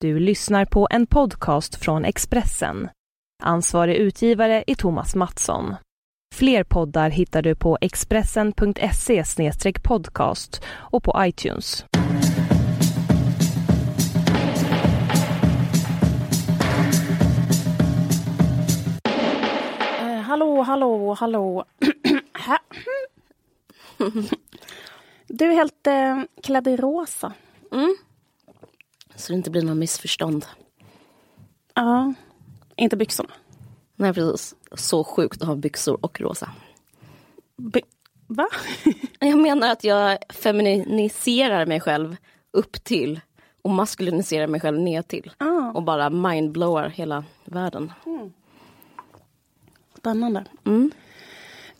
Du lyssnar på en podcast från Expressen. Ansvarig utgivare är Thomas Mattsson. Fler poddar hittar du på expressen.se podcast och på iTunes. Eh, hallå, hallå, hallå. Hä? du är helt eh, klädd i rosa. Så det inte blir något missförstånd. Ja. Inte byxorna. Nej precis. Så sjukt att ha byxor och rosa. By- Va? Jag menar att jag feminiserar mig själv upp till och maskuliniserar mig själv ner till. Ah. Och bara mindblowar hela världen. Spännande. Mm.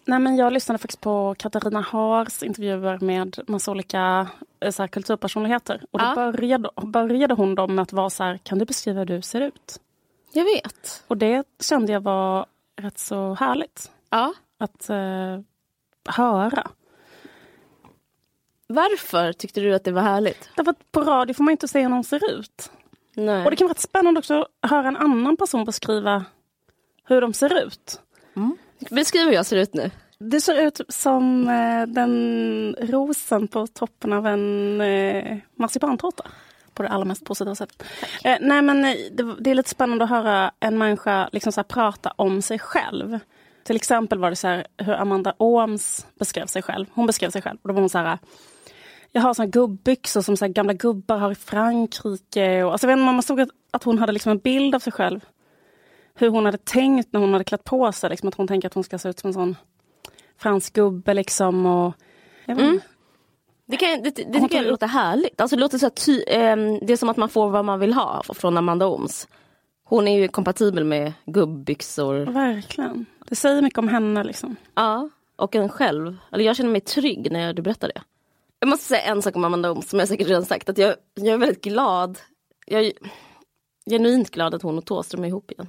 Nej, men jag lyssnade faktiskt på Katarina Haars intervjuer med massa olika eh, så här, kulturpersonligheter. Och då Ja. började, började hon dem med att vara så här, kan du beskriva hur du ser ut? Jag vet. Och det kände jag var rätt så härligt Ja. att eh, höra. Varför tyckte du att det var härligt? Därför att på radio får man inte se hur någon ser ut. Nej. Och det kan vara spännande också att höra en annan person beskriva hur de ser ut. Beskriv hur jag ser ut nu. Det ser ut som eh, den rosen på toppen av en eh, marsipantårta. På det allra mest positiva sättet. Eh, nej men eh, det, det är lite spännande att höra en människa liksom så prata om sig själv. Till exempel var det så här hur Amanda Ooms beskrev sig själv. Hon beskrev sig själv och då var hon så här jag har såna gubbyxor som så gamla gubbar har i Frankrike. Och, alltså, jag vet man såg att, att hon hade liksom en bild av sig själv. Hur hon hade tänkt när hon hade klätt på sig. Liksom, att hon tänker att hon ska se ut som en sån fransk gubbe. Liksom, och, inte. Det, kan, det, det Hon tycker jag låter härligt. Alltså, det, låter så här ty, ehm, det är som att man får vad man vill ha från Amanda Ooms. Hon är ju kompatibel med gubbyxor. Verkligen. Det säger mycket om henne. Liksom. Ja, och en själv. Eller jag känner mig trygg när du berättar det. Jag måste säga en sak om Amanda Ooms som jag säkert redan sagt. Att jag, jag är väldigt glad. Jag är genuint glad att hon och Thåström är ihop igen.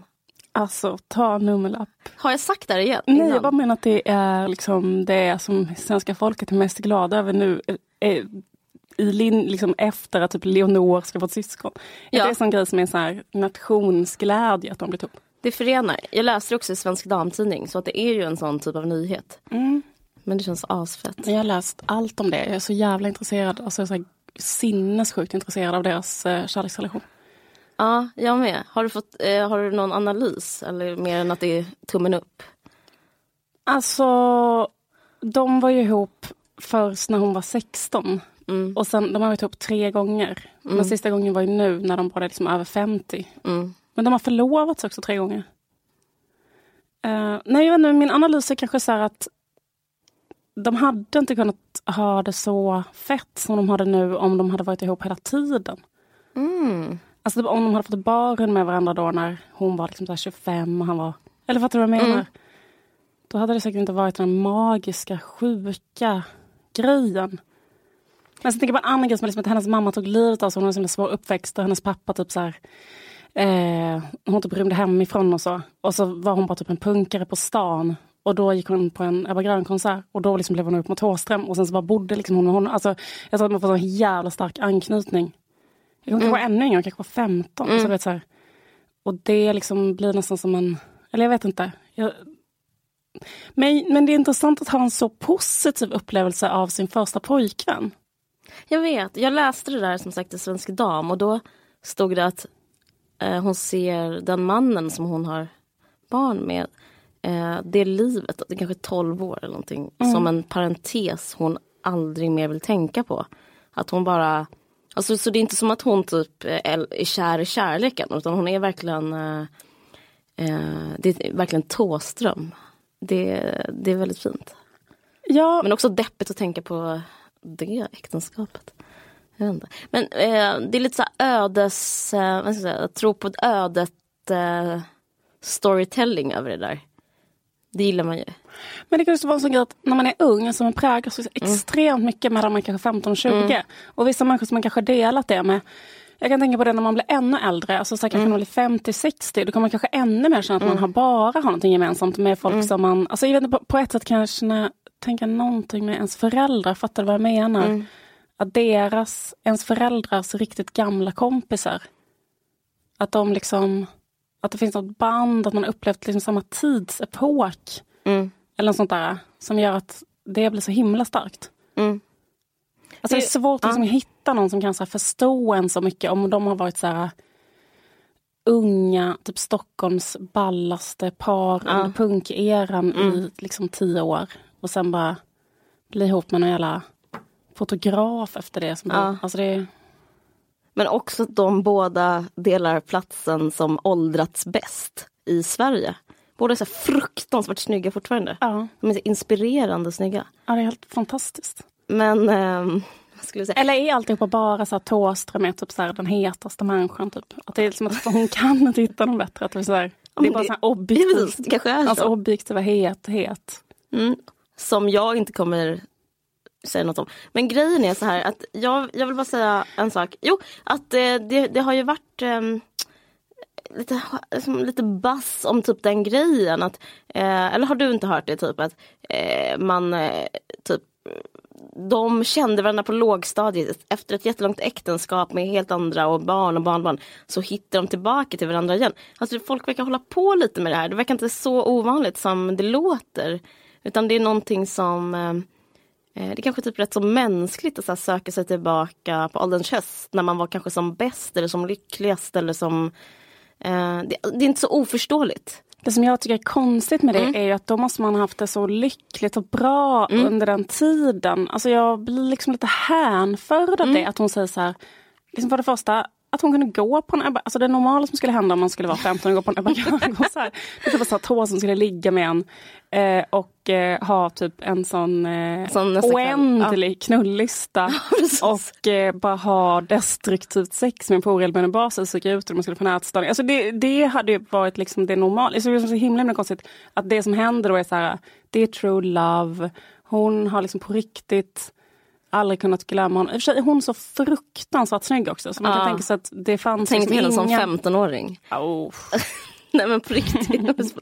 Alltså, ta nummerlapp. Har jag sagt det här igen? Nej, innan? jag bara menar att det är liksom det som svenska folket är mest glada över nu. eh, I lin, liksom efter att typ Leonor ska få ett syskon. Ja. Det är en grej som är så här nationsglädje att de blir ihop. Det förenar. Jag läste också i Svensk Damtidning så att det är ju en sån typ av nyhet. Men det känns asfett. Jag har läst allt om det. Jag är så jävla intresserad. Alltså, så här, sinnessjukt intresserad av deras eh, kärleksrelation. Ja, jag med. Har du, fått, eh, har du någon analys? Eller mer än att det är tummen upp? Alltså, de var ju ihop först när hon var 16. Mm. Och sen, de har varit ihop tre gånger. Den sista gången var ju nu när de båda är liksom över 50. Mm. Men de har förlovats också tre gånger. Eh, nej, jag vet inte, min analys är kanske så här att de hade inte kunnat ha det så fett som de hade nu om de hade varit ihop hela tiden. Mm. Alltså om de hade fått barn med varandra då när hon var liksom så här 25 och han var... Eller fattar du vad jag menar? Mm. Då hade det säkert inte varit den magiska, sjuka grejen. Men sen tänker jag på en annan grej som liksom att hennes mamma tog livet av sig. Hon hade en svår uppväxt och hennes pappa typ så här... Eh, hon typ rymde hemifrån och så. Och så var hon bara typ en punkare på stan. Och då gick hon på en Ebba Grön-konsert och då liksom blev hon upp mot Thåström. Och sen så bara bodde liksom hon med honom. Alltså, jag tror att man får en jävla stark anknytning. Hon kanske var ännu yngre, hon kanske var 15. Så vet, så här. Och det liksom blir nästan som en... Eller jag vet inte. Jag, men, men det är intressant att ha en så positiv upplevelse av sin första pojkvän. Jag vet. Jag läste det där som sagt i Svensk Dam och då stod det att eh, hon ser den mannen som hon har barn med eh, det livet, det är kanske 12 år eller någonting, som en parentes hon aldrig mer vill tänka på. Att hon bara Alltså, så det är inte som att hon typ eh, är kär i kärleken utan hon är verkligen eh, eh, Det är verkligen Tåström. Det, det är väldigt fint. Ja, Men också deppigt att tänka på det äktenskapet. Men eh, det är lite så ödes, eh, vad ska jag säga, tror på ett ödet eh, storytelling över det där. Det gillar man ju. Men det kan just vara en sån grej att när man är ung, alltså man präglas så extremt mycket mellan man kanske 15 och 20. Och vissa människor som man kanske delat det med. Jag kan tänka på det när man blir ännu äldre, alltså så här, kanske när man blir 50-60, då kan man kanske ännu mer känna att man har bara har någonting gemensamt med folk som man, alltså jag vet inte, på, på ett sätt kan jag känna, tänka någonting med ens föräldrar, fattar du vad jag menar? Att deras, ens föräldrars riktigt gamla kompisar Att de liksom, att det finns något band, att man upplevt liksom samma tidsepok. Mm. Eller något sånt där. Som gör att det blir så himla starkt. Mm. Alltså det, är svårt att ja. liksom hitta någon som kan så här, förstå en så mycket om de har varit så här unga, typ Stockholms ballaste par Ja. under punkeran Mm. i liksom tio år. Och sen bara bli ihop med någon jävla fotograf efter det. Som Ja. alltså det Men också att de båda delar platsen som åldrats bäst i Sverige. Båda är så fruktansvärt snygga fortfarande. ja, De är så inspirerande snygga. ja, det är helt fantastiskt. Men, ehm, vad skulle säga? Eller är alltihopa bara så här Thåström är typ så här, den hetaste människan? Typ? Att det är som att hon kan inte hitta någon bättre. Att det, är så här, det är bara så här Ja, objektivt. det kanske är Alltså så. objektiva het, het. Mm. Som jag inte kommer säga något om. Men grejen är så här att jag, jag vill bara säga en sak. Jo, att eh, det, det har ju varit ehm, lite, liksom, lite bass om typ den grejen. Att, eh, eller har du inte hört det typ att eh, man eh, typ de kände varandra på lågstadiet. Efter ett jättelångt äktenskap med helt andra och barn och barnbarn så hittar de tillbaka till varandra igen. Alltså folk verkar hålla på lite med det här. Det verkar inte så ovanligt som det låter. Utan det är någonting som eh, eh det är kanske typ rätt så mänskligt att så här, söka sig tillbaka på ålderns höst när man var kanske som bäst eller som lyckligast eller som eh, det, det är inte så oförståeligt. Det som jag tycker är konstigt med det Mm. är ju att då måste man ha haft det så lyckligt och bra Mm. under den tiden. Alltså jag blir liksom lite hänförd av Mm. det. Att hon säger så här, liksom för det första, att hon kunde gå på en Ebba, alltså det normala som skulle hända om man skulle vara 15 och gå på en Ebba Grön-konsert. Det var så att Thå som skulle ligga med en eh, och eh, ha typ en sån eh, Sån oändlig knullista. Precis. och eh, bara ha destruktivt sex med en på oregelbunden basis gå ut och man skulle få nätstörning. Alltså det, det hade ju varit liksom det normala. Det är så himla, himla konstigt att det som händer då är så här, det är true love. Hon har liksom på riktigt aldrig kunnat glömma honom. I och för sig är hon så fruktansvärt snygg också. Så man kan tänka sig att det fanns Tänk liksom henne som inga... 15-åring. Oh. Nej men på riktigt.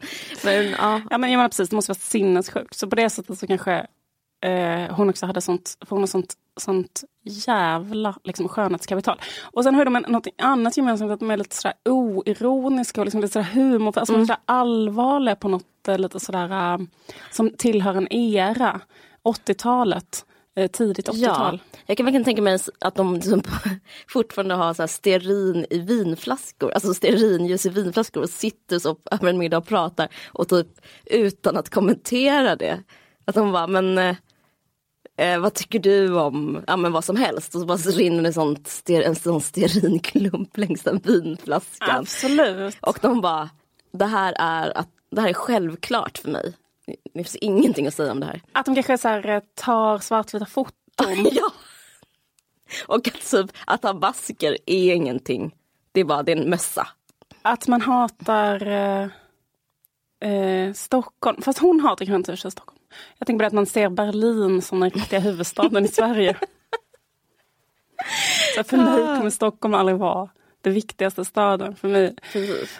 men, ja. Ja men jag menar precis, det måste vara sinnessjukt. Så på det sättet så kanske eh, hon också hade sånt, för hon har sånt, sånt jävla liksom, skönhetskapital. Och sen har de något annat gemensamt, att de är lite sådär oironiska och liksom lite sådär humor, alltså mm. sådär allvarliga på något eh, lite sådär eh, som tillhör en era. 80-talet, eh, tidigt 80-tal. Ja, jag kan verkligen tänka mig att de typ fortfarande har så stearin i vinflaskor, alltså stearinljus i vinflaskor och sitter så över en middag och pratar och typ utan att kommentera det. Att de bara, men eh, eh, vad tycker du om ja, men vad som helst? Och så bara så rinner det sånt, ster, en sån stearinklump längs den vinflaskan. Absolut. Och de bara, det här är, att, det här är självklart för mig. Det finns ingenting att säga om det här. Att de kanske så här, eh, tar svartvita foton. ja. Och att, typ, att ha basker är ingenting. Det är bara det är en mössa. Att man hatar eh, eh, Stockholm. Fast hon hatar kanske inte sig Stockholm. Jag tänker på det att man ser Berlin som den riktiga huvudstaden i Sverige. Så för mig kommer Stockholm aldrig vara det viktigaste staden för mig. Precis.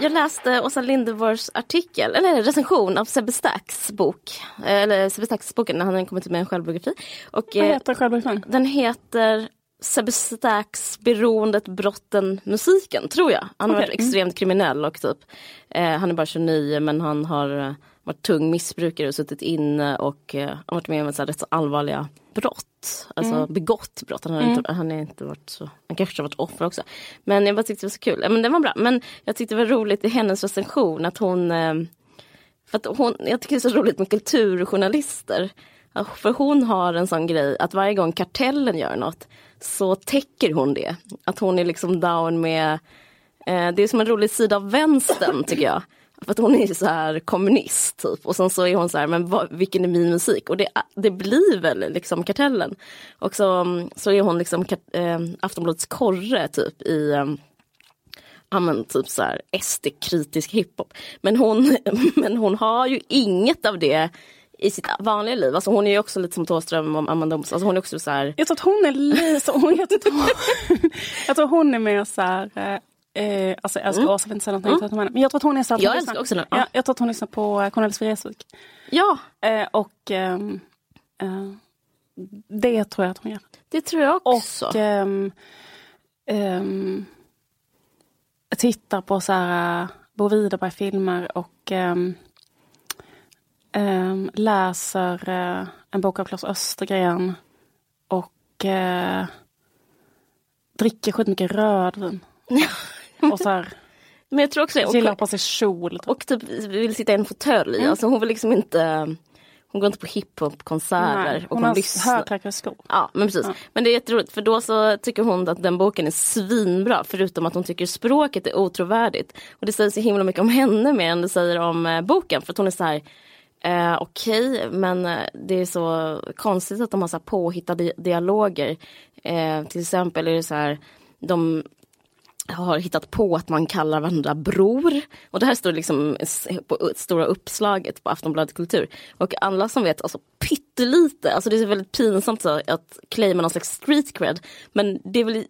Jag läste Åsa Linderborgs artikel, eller recension av Sebbe Stacks bok. Eh, Eller Sebbe Stacks boken när han har kommit ut med en självbiografi. Och, Vad eh, heter självbiografen? Den heter Sebbe Stacks Beroendet, brotten, musiken, tror jag. Han har Okej, varit extremt kriminell och typ eh, Han är bara 29 men han har eh, varit tung missbrukare och suttit inne och eh, varit med om rätt så allvarliga brott. Alltså begått brott. Han har, inte, han har inte varit så, han kanske har varit offer också. Men jag bara tyckte det var så kul. Men den var bra. Men jag tyckte det var roligt i hennes recension att hon eh, för att hon, jag tycker det är så roligt med kulturjournalister. För hon har en sån grej att varje gång Kartellen gör något så täcker hon det. Att hon är liksom down med, eh, det är som en rolig sida av vänstern tycker jag. För att hon är så här kommunist typ och sen så är hon så här, men vad, vilken är min musik? Och det, det blir väl liksom Kartellen. Och så, så är hon liksom eh, Aftonbladets korre typ i eh, ja men typ så här SD-kritisk hiphop. Men hon, men hon har ju inget av det i sitt vanliga liv. Alltså hon är ju också lite som Thåström och Amanda Olsson. Alltså hon är också så här, Jag tror att hon är lite, hon, jag, tror, jag tror hon är mer så här, eh, alltså jag älskar Åsa, något negativt om henne. Men jag tror att hon är så att Jag älskar också Ja, jag tror att hon lyssnar på eh, Cornelis Vreeswijk. ja, Eh, och ehm, eh, det tror jag att hon gör. Det tror jag också. Och ehm, ehm, tittar på så här Bo Widerberg-filmer och ehm, ehm, läser eh, en bok av Claes Östergren. Och eh, dricker skitmycket rödvin. och så här, Men jag tror också det. gillar på sig kjol. Typ. och typ vill sitta i en fåtölj. Mm. Alltså hon vill liksom inte... Hon går inte på hiphop-konserter. Hon hon har lyssnar. högklackade skor. Ja men precis. Ja. Men det är jätteroligt för då så tycker hon att den boken är svinbra förutom att hon tycker språket är otrovärdigt. Och det säger så himla mycket om henne mer än det säger om eh, boken för att hon är så här eh, Okej men eh, det är så konstigt att de har så här påhittade dialoger. Eh, till exempel är det så här de har hittat på att man kallar varandra bror. Och det här står liksom på stora uppslaget på Aftonbladet Kultur. Och alla som vet alltså pyttelite, alltså det är väldigt pinsamt så att claima någon slags street cred. Men det är väl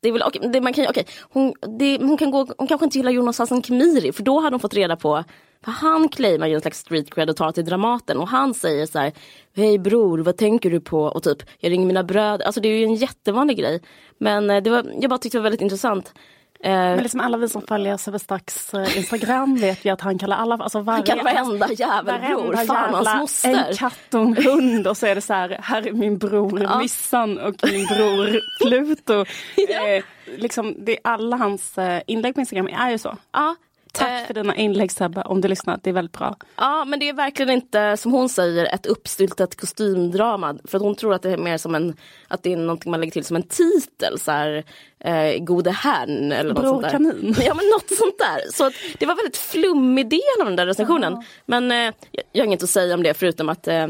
det är väl, okej, det, man kan, okay, hon, det, hon, kan gå, hon kanske inte gillar Jonas Hassan Khemiri för då hade hon fått reda på för han claimar ju en slags street cred och tar till Dramaten och han säger så här Hej bror, vad tänker du på? Och typ, jag ringer mina bröder. Alltså det är ju en jättevanlig grej. Men eh, det var, jag bara tyckte det var väldigt intressant. Eh, Men liksom alla vi som följer Sebestax eh, Instagram vet ju att han kallar alla, alltså varje, han kallar varenda jävel bror, fan hans moster. En katt och en hund och så är det så här, här är min bror Ja. Missan och min bror Pluto. eh, liksom, det är alla hans inlägg på Instagram är ju så. Ja, Tack eh, för dina inlägg Sebbe, om du lyssnar, det är väldigt bra. Ja men det är verkligen inte som hon säger ett uppstyltat kostymdrama. För hon tror att det är mer som en, att det är någonting man lägger till som en titel. Så här, eh, Gode herrn eller något sånt där. kanin. Ja men något sånt där. Så att det var väldigt flummig del av den där recensionen. Men eh, jag, jag har inget att säga om det förutom att eh,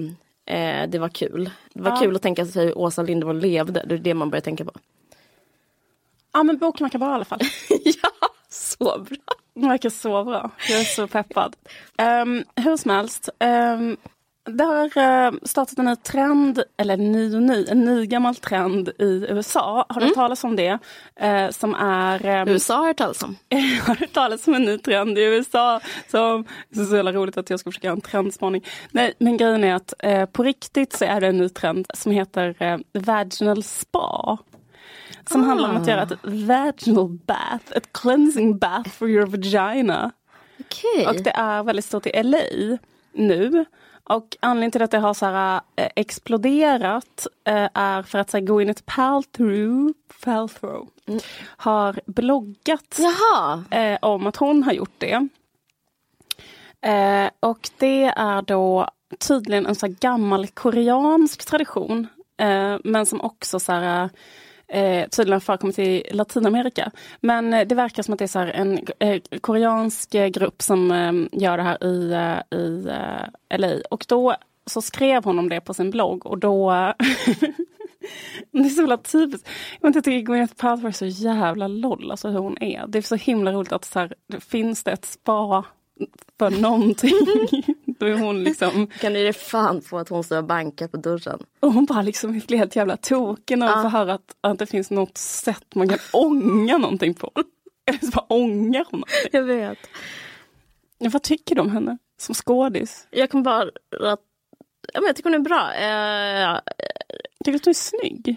eh, det var kul. Det var Ja. kul att tänka sig hur Åsa Linderborg levde. Det är det man börjar tänka på. Ja men boken verkar bra i alla fall. ja, så bra. Den verkar så bra. Jag är så peppad. Um, hur som helst. Um, det har uh, startat en ny trend, eller ny och ny, en ny gammal trend i USA. Har du hört talas om det? Eh, som är... Um, USA har hört talas om. har hört talas om en ny trend i USA. Som, det är så jävla roligt att jag ska försöka göra en trendspaning. Nej, men grejen är att eh, på riktigt så är det en ny trend som heter eh, vaginal spa. Som handlar om att göra ett vaginal bath, ett cleansing bath for your vagina. Okej. Och det är väldigt stort i LA nu. Och anledningen till att det har så här, eh, exploderat eh, är för att så här, Gwyneth Paltrow, Paltrow har bloggat eh, om att hon har gjort det. Och det är då tydligen en så här gammal koreansk tradition. Men som också så här, eh, tydligen förekommit i Latinamerika. Men eh, det verkar som att det är så här en eh, koreansk eh, grupp som eh, gör det här i, eh, i eh, LA. Och då så skrev hon om det på sin blogg och då Det är så jävla typiskt. Jag, vet inte, jag tycker Gwyneth Paltrow är så jävla loll, alltså hur hon är. Det är så himla roligt att så här, finns det ett spa för någonting. Då är hon liksom, Kan du ge fan på att hon står och bankar på dörren? och hon bara liksom blir helt jävla tokig när hon får höra att, att det finns något sätt man kan ånga någonting på. Eller så bara ångar hon någonting. Jag vet. Vad tycker du om henne som skådis? Jag kan bara... Att, ja, men jag tycker hon är bra. Eh, Tycker du att hon är snygg?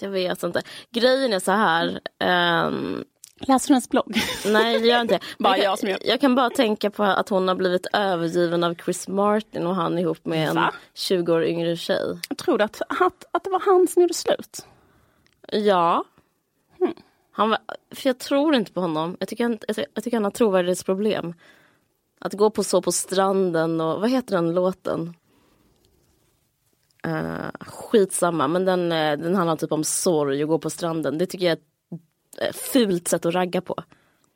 jag vet inte. Grejen är så här. ehm, Läser du hennes blogg? nej, det gör jag inte. Bara jag, som kan, gör. jag kan bara tänka på att hon har blivit övergiven av Chris Martin och han ihop med en Va? 20 år yngre tjej. Jag tror att, att, att det var han som gjorde slut. Ja. Han var, för jag tror inte på honom. Jag tycker, han- jag, jag tycker han har trovärdighetsproblem. Att gå på så på stranden och vad heter den låten? Uh, skitsamma, men den, eh, den handlar typ om sorg och gå på stranden. Det tycker jag är fult sätt att ragga på.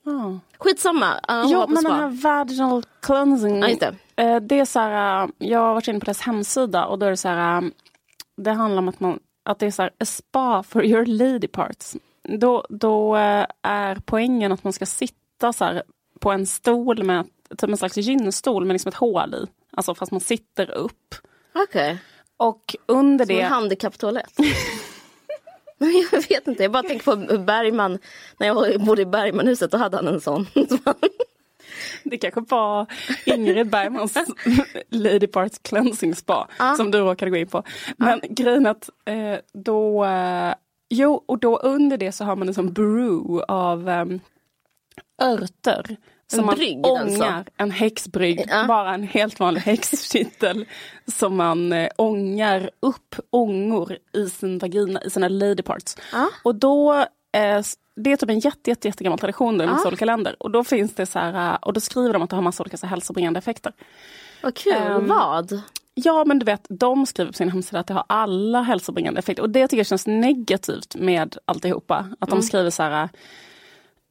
Ja. Skitsamma, uh, Jo, men den här vaginal cleansing. Just det. eh, det är så här, eh, jag har varit inne på deras hemsida och då är det så här, eh, det handlar om att, man, att det är så här, a spa for your lady parts. Då, då eh, är poängen att man ska sitta så här på en stol med typ en slags gynstol med liksom ett hål i. Alltså fast man sitter upp. Okej, Och under som en det, handikapptoalett. Men jag vet inte, jag bara tänker på Bergman. När jag bodde i Bergmanhuset, då hade han en sån. Det kanske var Ingrid Bergmans Lady Parts Cleansing Spa Ja. som du råkade gå in på. Men grejen är att eh, då, eh, jo och då under det så har man en sån brew av um, örter. Som En man brygd ångar, alltså? en häxbrygd, Ja. bara en helt vanlig häxkittel som man eh, ångar upp ångor i sin vagina, i sina lady parts. Ja. Och då, eh, det är typ en jätte, jätte, jättegammal tradition då i massa Ja. olika länder. Och då finns det så här, eh, och då skriver de att det har massa olika så här hälsobringande effekter. Vad kul, Ehm, vad? Ja men du vet, de skriver på sin hemsida att det har alla hälsobringande effekter. Och det tycker jag känns negativt med alltihopa. Att de skriver så här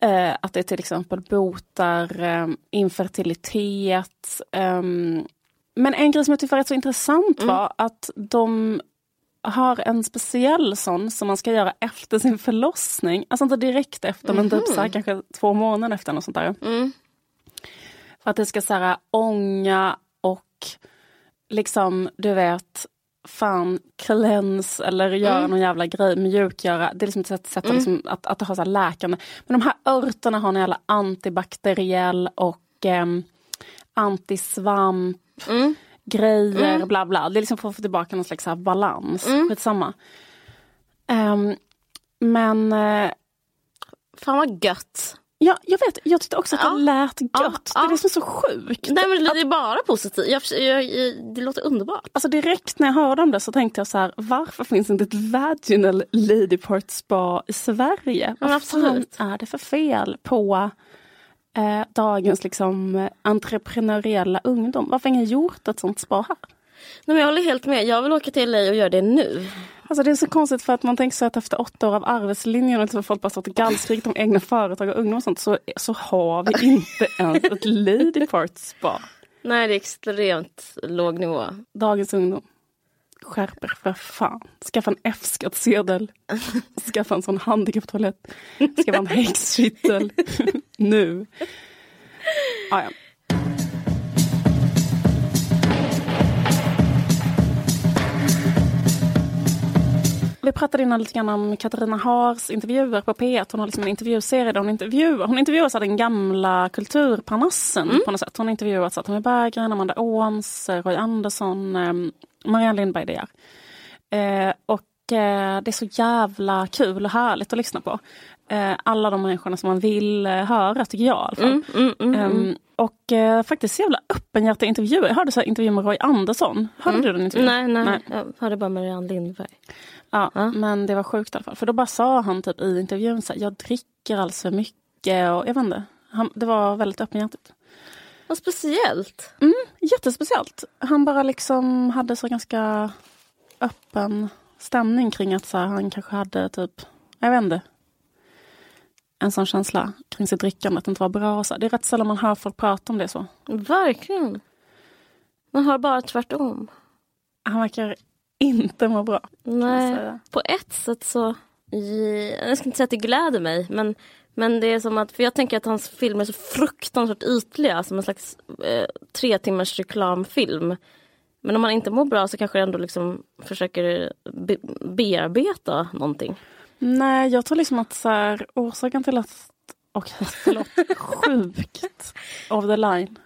eh, att det till exempel botar eh, infertilitet. ehm. men en grej som jag tyckte var rätt så intressant var att de har en speciell sån som man ska göra efter sin förlossning. Alltså inte direkt efter men typ så här, kanske två månader efter. Och sånt där. Mm. För att det ska så här, ånga och liksom, du vet, fan cleanse eller göra Mm. någon jävla grej, mjukgöra. Det är liksom ett sätt, sätt att, liksom, att, att har så här läkande. Men de här örterna har en jävla antibakteriell och ehm, antisvamp Mm. grejer, bla bla. Det är liksom för att få tillbaka någon slags balans. Mm. Skitsamma. Ehm, men eh, Fan vad gött. Ja, jag vet, jag tyckte också att Ja. det lät gött. Ja, Det är ja. det är så sjukt. Nej men det är bara positivt. Jag, jag, jag, det låter underbart. Alltså direkt när jag hörde om det så tänkte jag så här, varför finns inte ett vaginal ladypart spa i Sverige? Men Vad absolut. fan är det för fel på eh, dagens liksom entreprenöriella ungdom? Varför har ingen gjort ett sånt spa här? Nej, men jag håller helt med. Jag vill åka till LA och göra det nu. Alltså det är så konstigt för att man tänker sig att efter åtta år av arbetslinjen och liksom folk bara stått och gallskrikit om egna företag och ungdom och sånt så, så har vi inte ens ett ladypart spa. Nej, det är extremt låg nivå. Dagens ungdom. Skärp er för fan. Skaffa en F-skattsedel. Skaffa en sån handikapptoalett. Skaffa en häxkittel. nu. Ah, ja. Vi pratade innan lite grann om Katarina Haars intervjuer på P1. Hon har liksom en intervjuserie där hon intervjuar. Hon intervjuar så här den gamla kulturparnassen på något sätt. Hon har intervjuat så här Tommy Berggren, Amanda eh, Roy Andersson, eh, Marianne Lindberg De. Eh, och eh, det är så jävla kul och härligt att lyssna på. Eh, alla de människorna som man vill eh, höra tycker jag i alla fall. Mm, mm, mm, mm. Ehm, och eh, faktiskt jävla öppenhjärtiga intervjuer. Jag hörde så intervju med Roy Andersson. Hörde du den intervjun? Nej, nej, jag hörde bara Marianne Lindberg. Ja, Ja. men det var sjukt i alla fall. För då bara sa han typ i intervjun så här, jag dricker alldeles för mycket och jag vet inte. Han, det var väldigt öppenhjärtigt. Vad speciellt. Jättespeciellt. Han bara liksom hade så ganska öppen stämning kring att så här, han kanske hade typ, jag vet inte. En sån känsla kring sitt drickande, att det inte var bra. och Så. Det är rätt sällan man hör folk prata om det så. Verkligen. Man hör bara tvärtom. Han verkar inte må bra. jag Nej, på ett sätt så... Jag ska inte säga att det gläder mig, men, men det är som att... För jag tänker att hans filmer är så fruktansvärt ytliga, som en slags eh, tre timmars reklamfilm. Men om man inte mår bra så kanske ändå liksom försöker be, bearbeta någonting. Nej, jag tror liksom att så här, orsaken till att... Okej, förlåt. Sjukt of the line.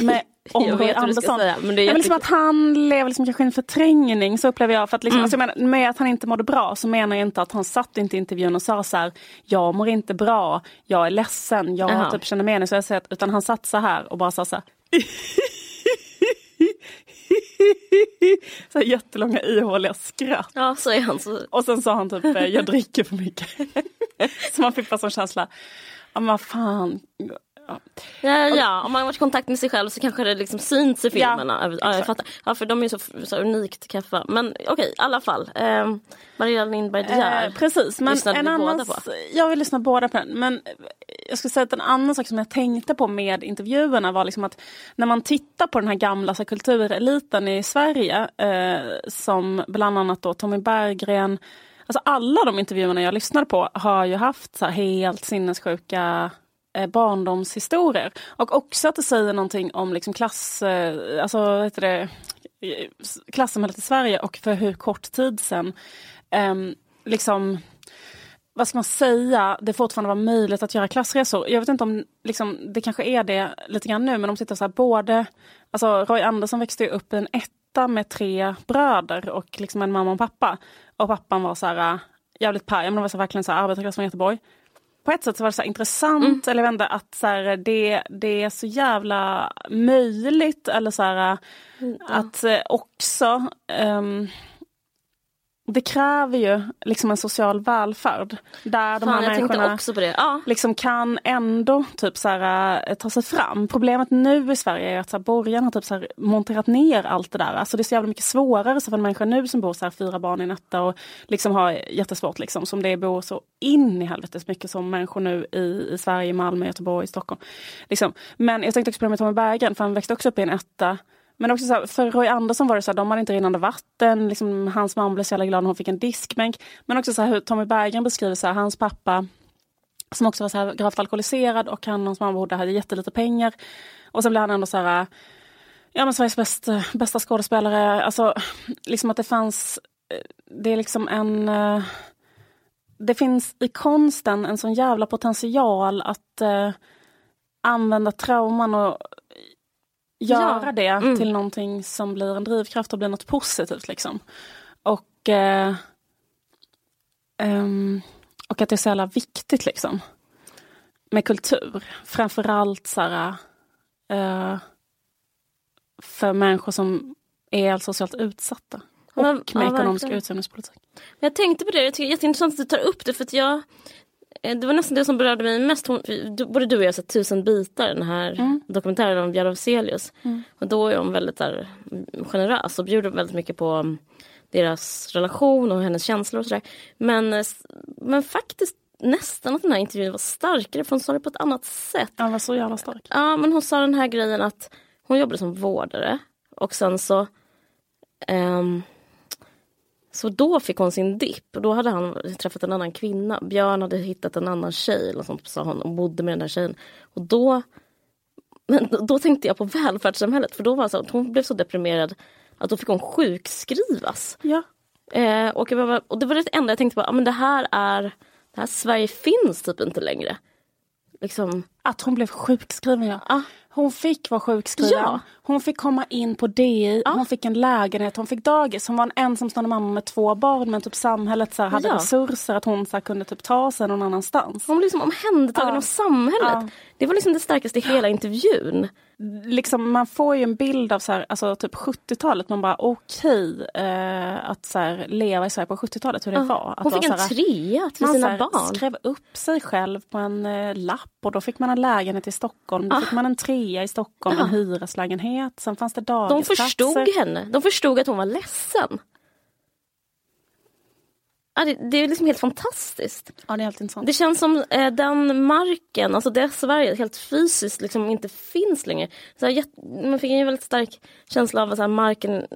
Med, om jag Roy Andersson. säga. Men det är Nej, men liksom jättekul. att han lever liksom kanske i en förträngning, så upplever jag. För att liksom, Mm. alltså jag menar, med att han inte mådde bra så menar jag inte att han satt inte i intervjun och sa så här, jag mår inte bra, jag är ledsen, jag Jaha. typ känner meningslöshet. Utan han satt så här och bara sa så här. så här jättelånga ihåliga skratt. Ja, så är han. Så, Och sen sa han typ, jag dricker för mycket. så man fick bara sån känsla, ja men vad fan. Ja. Ja, ja, om man har varit i kontakt med sig själv så kanske det liksom syns i filmerna. Ja, ja, jag fattar. Ja, för de är så, så unikt kaffa. Men okej, i alla fall. Eh, Marianne Lindberg De Eh, Geer. precis, men lyssnade en annan, jag vill lyssna båda på den. Men jag skulle säga att en annan sak som jag tänkte på med intervjuerna var liksom att när man tittar på den här gamla så här, kultureliten i Sverige, eh, som bland annat då Tommy Berggren, alltså alla de intervjuerna jag lyssnade på har ju haft så här, helt sinnessjuka eh, barndomshistorier. Och också att det säger någonting om liksom klass, eh, alltså vad heter det, eh, klassamhället i Sverige och för hur kort tid sedan eh, liksom vad ska man säga, det fortfarande var möjligt att göra klassresor. Jag vet inte om liksom, det kanske är det lite grann nu, men de sitter så här både, alltså Roy Andersson växte ju upp i en etta med tre bröder och liksom en mamma och pappa. Och pappan var så här eh, jävligt paj, men de var så verkligen så här arbetarklass från Göteborg. På ett sätt så var det så intressant, mm. eller inte, att så här, det, det är så jävla möjligt, eller så här, mm. att äh, också um, det kräver ju liksom en social välfärd. Där de här människorna ja. liksom kan ändå typ så här, äh, ta sig fram. Problemet nu i Sverige är att så här, borgarna har typ så här, monterat ner allt det där. Alltså det är så jävla mycket svårare så för en människa nu som bor så här, fyra barn i en etta och liksom har jättesvårt liksom. Som det bor så in i helvetes mycket som människor nu i, i Sverige, Malmö, Göteborg, Stockholm. Liksom. Men jag tänkte också på det med Tommy Berggren för han växte också upp i en etta men också så här, för Roy Andersson var det så här, de hade inte rinnande vatten, liksom, hans mamma blev så jävla glad när hon fick en diskbänk. Men också så här, hur Tommy Berggren beskriver så här, hans pappa som också var så här, gravt alkoholiserad och han och hans mamma bodde hade jättelite pengar. Och sen blev han ändå så här, ja men Sveriges bästa, bästa skådespelare. Alltså liksom att det fanns, eh, det är liksom en eh, det finns i konsten en sån jävla potential att eh, använda trauman och göra det mm. till någonting som blir en drivkraft och blir något positivt. Liksom. Och, eh, um, och att det är så jävla viktigt liksom. Med kultur. Framförallt så här, uh, för människor som är socialt utsatta. Och med ja, ekonomisk utjämningspolitik. Jag tänkte på det, jag tycker det är jätteintressant att du tar upp det för att jag Eh, det var nästan det som berörde mig mest. Hon, både du och jag har sett Tusen bitar, den här mm. dokumentären om Björn Afzelius. Mm. Och då är hon väldigt där, generös och bjuder väldigt mycket på mm, deras relation och hennes känslor och sådär. Men, eh, men faktiskt nästan att den här intervjun var starkare för hon sa det på ett annat sätt. Ja, var så jävla stark. Ja, men hon sa den här grejen att hon jobbade som vårdare och sen så um, så då fick hon sin dipp och då hade han träffat en annan kvinna. Björn hade hittat en annan tjej sånt, sa hon och bodde med den där tjejen. Och då, men då tänkte jag på välfärdssamhället för då var så att hon blev så deprimerad att då fick hon sjukskrivas. Ja. Eh, och, var, och det var det enda jag tänkte på, ja, men det här är, det här Sverige finns typ inte längre. Liksom. Att hon blev sjukskriven ja. Ah. Hon fick vara sjukskriven. Ja. Hon fick komma in på DI, ja. hon fick en lägenhet, hon fick dagis. Hon var en ensamstående mamma med två barn men typ samhället så här, hade ja. resurser att hon så här, kunde typ ta sig någon annanstans. Hon blev liksom omhändertagen ja. av samhället. Det var liksom det starkaste i hela intervjun liksom, man får ju en bild av så här, alltså, typ 70-talet, man bara okej okay, eh, att så här, leva i Sverige på 70-talet, hur det uh, var. Att hon fick en trea till sina här, barn. skrev upp sig själv på en eh, lapp och då fick man en lägenhet i Stockholm. Då uh. fick man en trea i Stockholm, uh. en hyreslägenhet. Sen fanns det dagisplatser. De förstod henne, de förstod att hon var ledsen. Ja, det, det, är liksom helt fantastiskt. Ja, det är helt intressant. Det känns som eh, den marken, alltså det Sverige helt fysiskt liksom inte finns längre. Så här, man fick en väldigt stark känsla av att så här, marken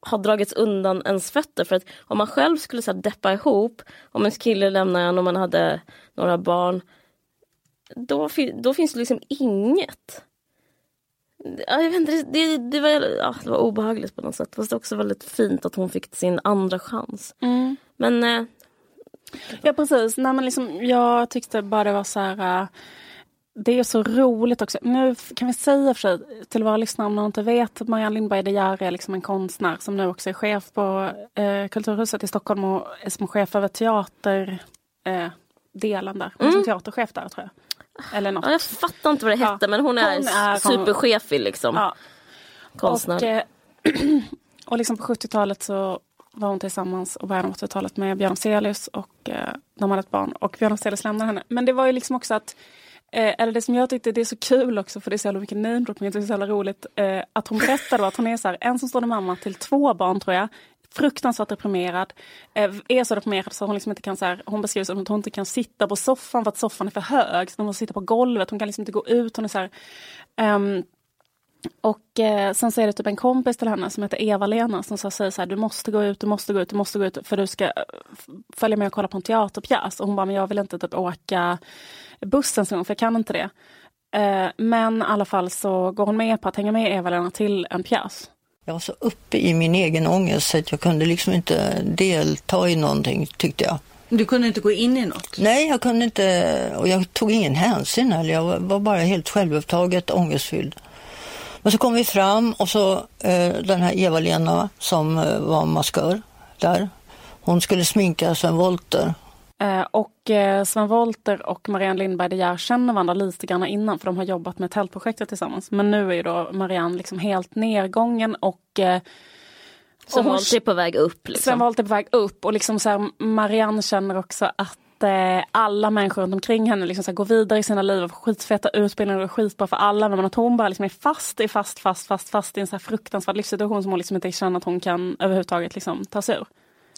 har dragits undan ens fötter. För att om man själv skulle så här, deppa ihop, om ens kille lämnar en och man hade några barn. Då, då finns det liksom inget. Ja, jag vet inte, det, det, var, ja, det var obehagligt på något sätt. Fast också väldigt fint att hon fick sin andra chans. Mm. Men... Eh, ja precis, Nej, men liksom, jag tyckte bara det var så här... Uh, det är så roligt också. Nu kan vi säga för sig till våra lyssnare om någon inte vet, Marianne Lindberg De Geer är liksom en konstnär som nu också är chef på eh, Kulturhuset i Stockholm och är som chef över teaterdelen eh, där. Hon är mm. som teaterchef där tror jag. Eller något. jag fattar inte vad det hette ja. men hon är, hon är superchefig liksom. Ja. Konstnär. Och, eh, och liksom på 70-talet så var hon tillsammans och början av 80-talet med Björn Afzelius och eh, de hade ett barn och Björn Afzelius lämnade henne. Men det var ju liksom också att Eh, eller det som jag tyckte det är så kul också för det är så jävla mycket namedropping, det är så jävla roligt. Eh, att hon berättade att hon är så här, ensamstående mamma till två barn tror jag. Fruktansvärt deprimerad. Eh, är så deprimerad så hon liksom inte kan så här, hon beskriver som att hon inte kan sitta på soffan för att soffan är för hög. Så hon måste sitta på golvet, hon kan liksom inte gå ut. Hon är så här, um, och eh, sen så är det typ en kompis till henne som heter Eva-Lena som så säger så här, du måste gå ut, du måste gå ut, du måste gå ut för du ska följa med och kolla på en teaterpjäs. Och hon bara, men jag vill inte typ åka bussen så för jag kan inte det. Eh, men i alla fall så går hon med på att hänga med Eva-Lena till en pjäs. Jag var så uppe i min egen ångest så att jag kunde liksom inte delta i någonting tyckte jag. Du kunde inte gå in i något? Nej, jag kunde inte och jag tog ingen hänsyn eller jag var bara helt självupptaget ångestfylld. Men så kom vi fram och så eh, den här Eva-Lena som eh, var maskör där. Hon skulle sminka Sven Wollter. Eh, och eh, Sven Wollter och Marianne Lindberg De Geer känner varandra lite grann innan för de har jobbat med tältprojektet tillsammans. Men nu är ju då Marianne liksom helt nedgången och eh, Sven Wollter är på väg upp. Liksom. Sven Wollter är på väg upp och liksom så här, Marianne känner också att eh, alla människor runt omkring henne liksom så går vidare i sina liv och får skitfeta utbildningar och skitbra för alla. Men att hon bara liksom är fast, är fast, fast, fast, fast i en så fruktansvärd livssituation som hon liksom inte känner att hon kan överhuvudtaget liksom ta sig ur.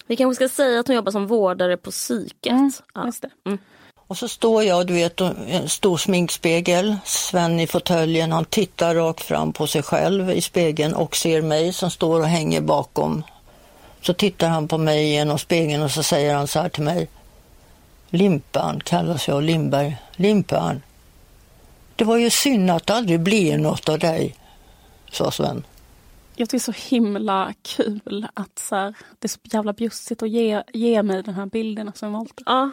Vi kanske ska säga att hon jobbar som vårdare på psyket. Mm, ja. Mm. Och så står jag, du vet, en stor sminkspegel. Sven i fåtöljen, han tittar rakt fram på sig själv i spegeln och ser mig som står och hänger bakom. Så tittar han på mig genom spegeln och så säger han så här till mig. Limpan kallas jag, Lindberg. Limpan. Det var ju synd att det aldrig blir något av dig, sa Sven. Jag tycker det är så himla kul att så här, det är så jävla bjussigt att ge, ge mig den här bilden av Sven Wollter. Ja.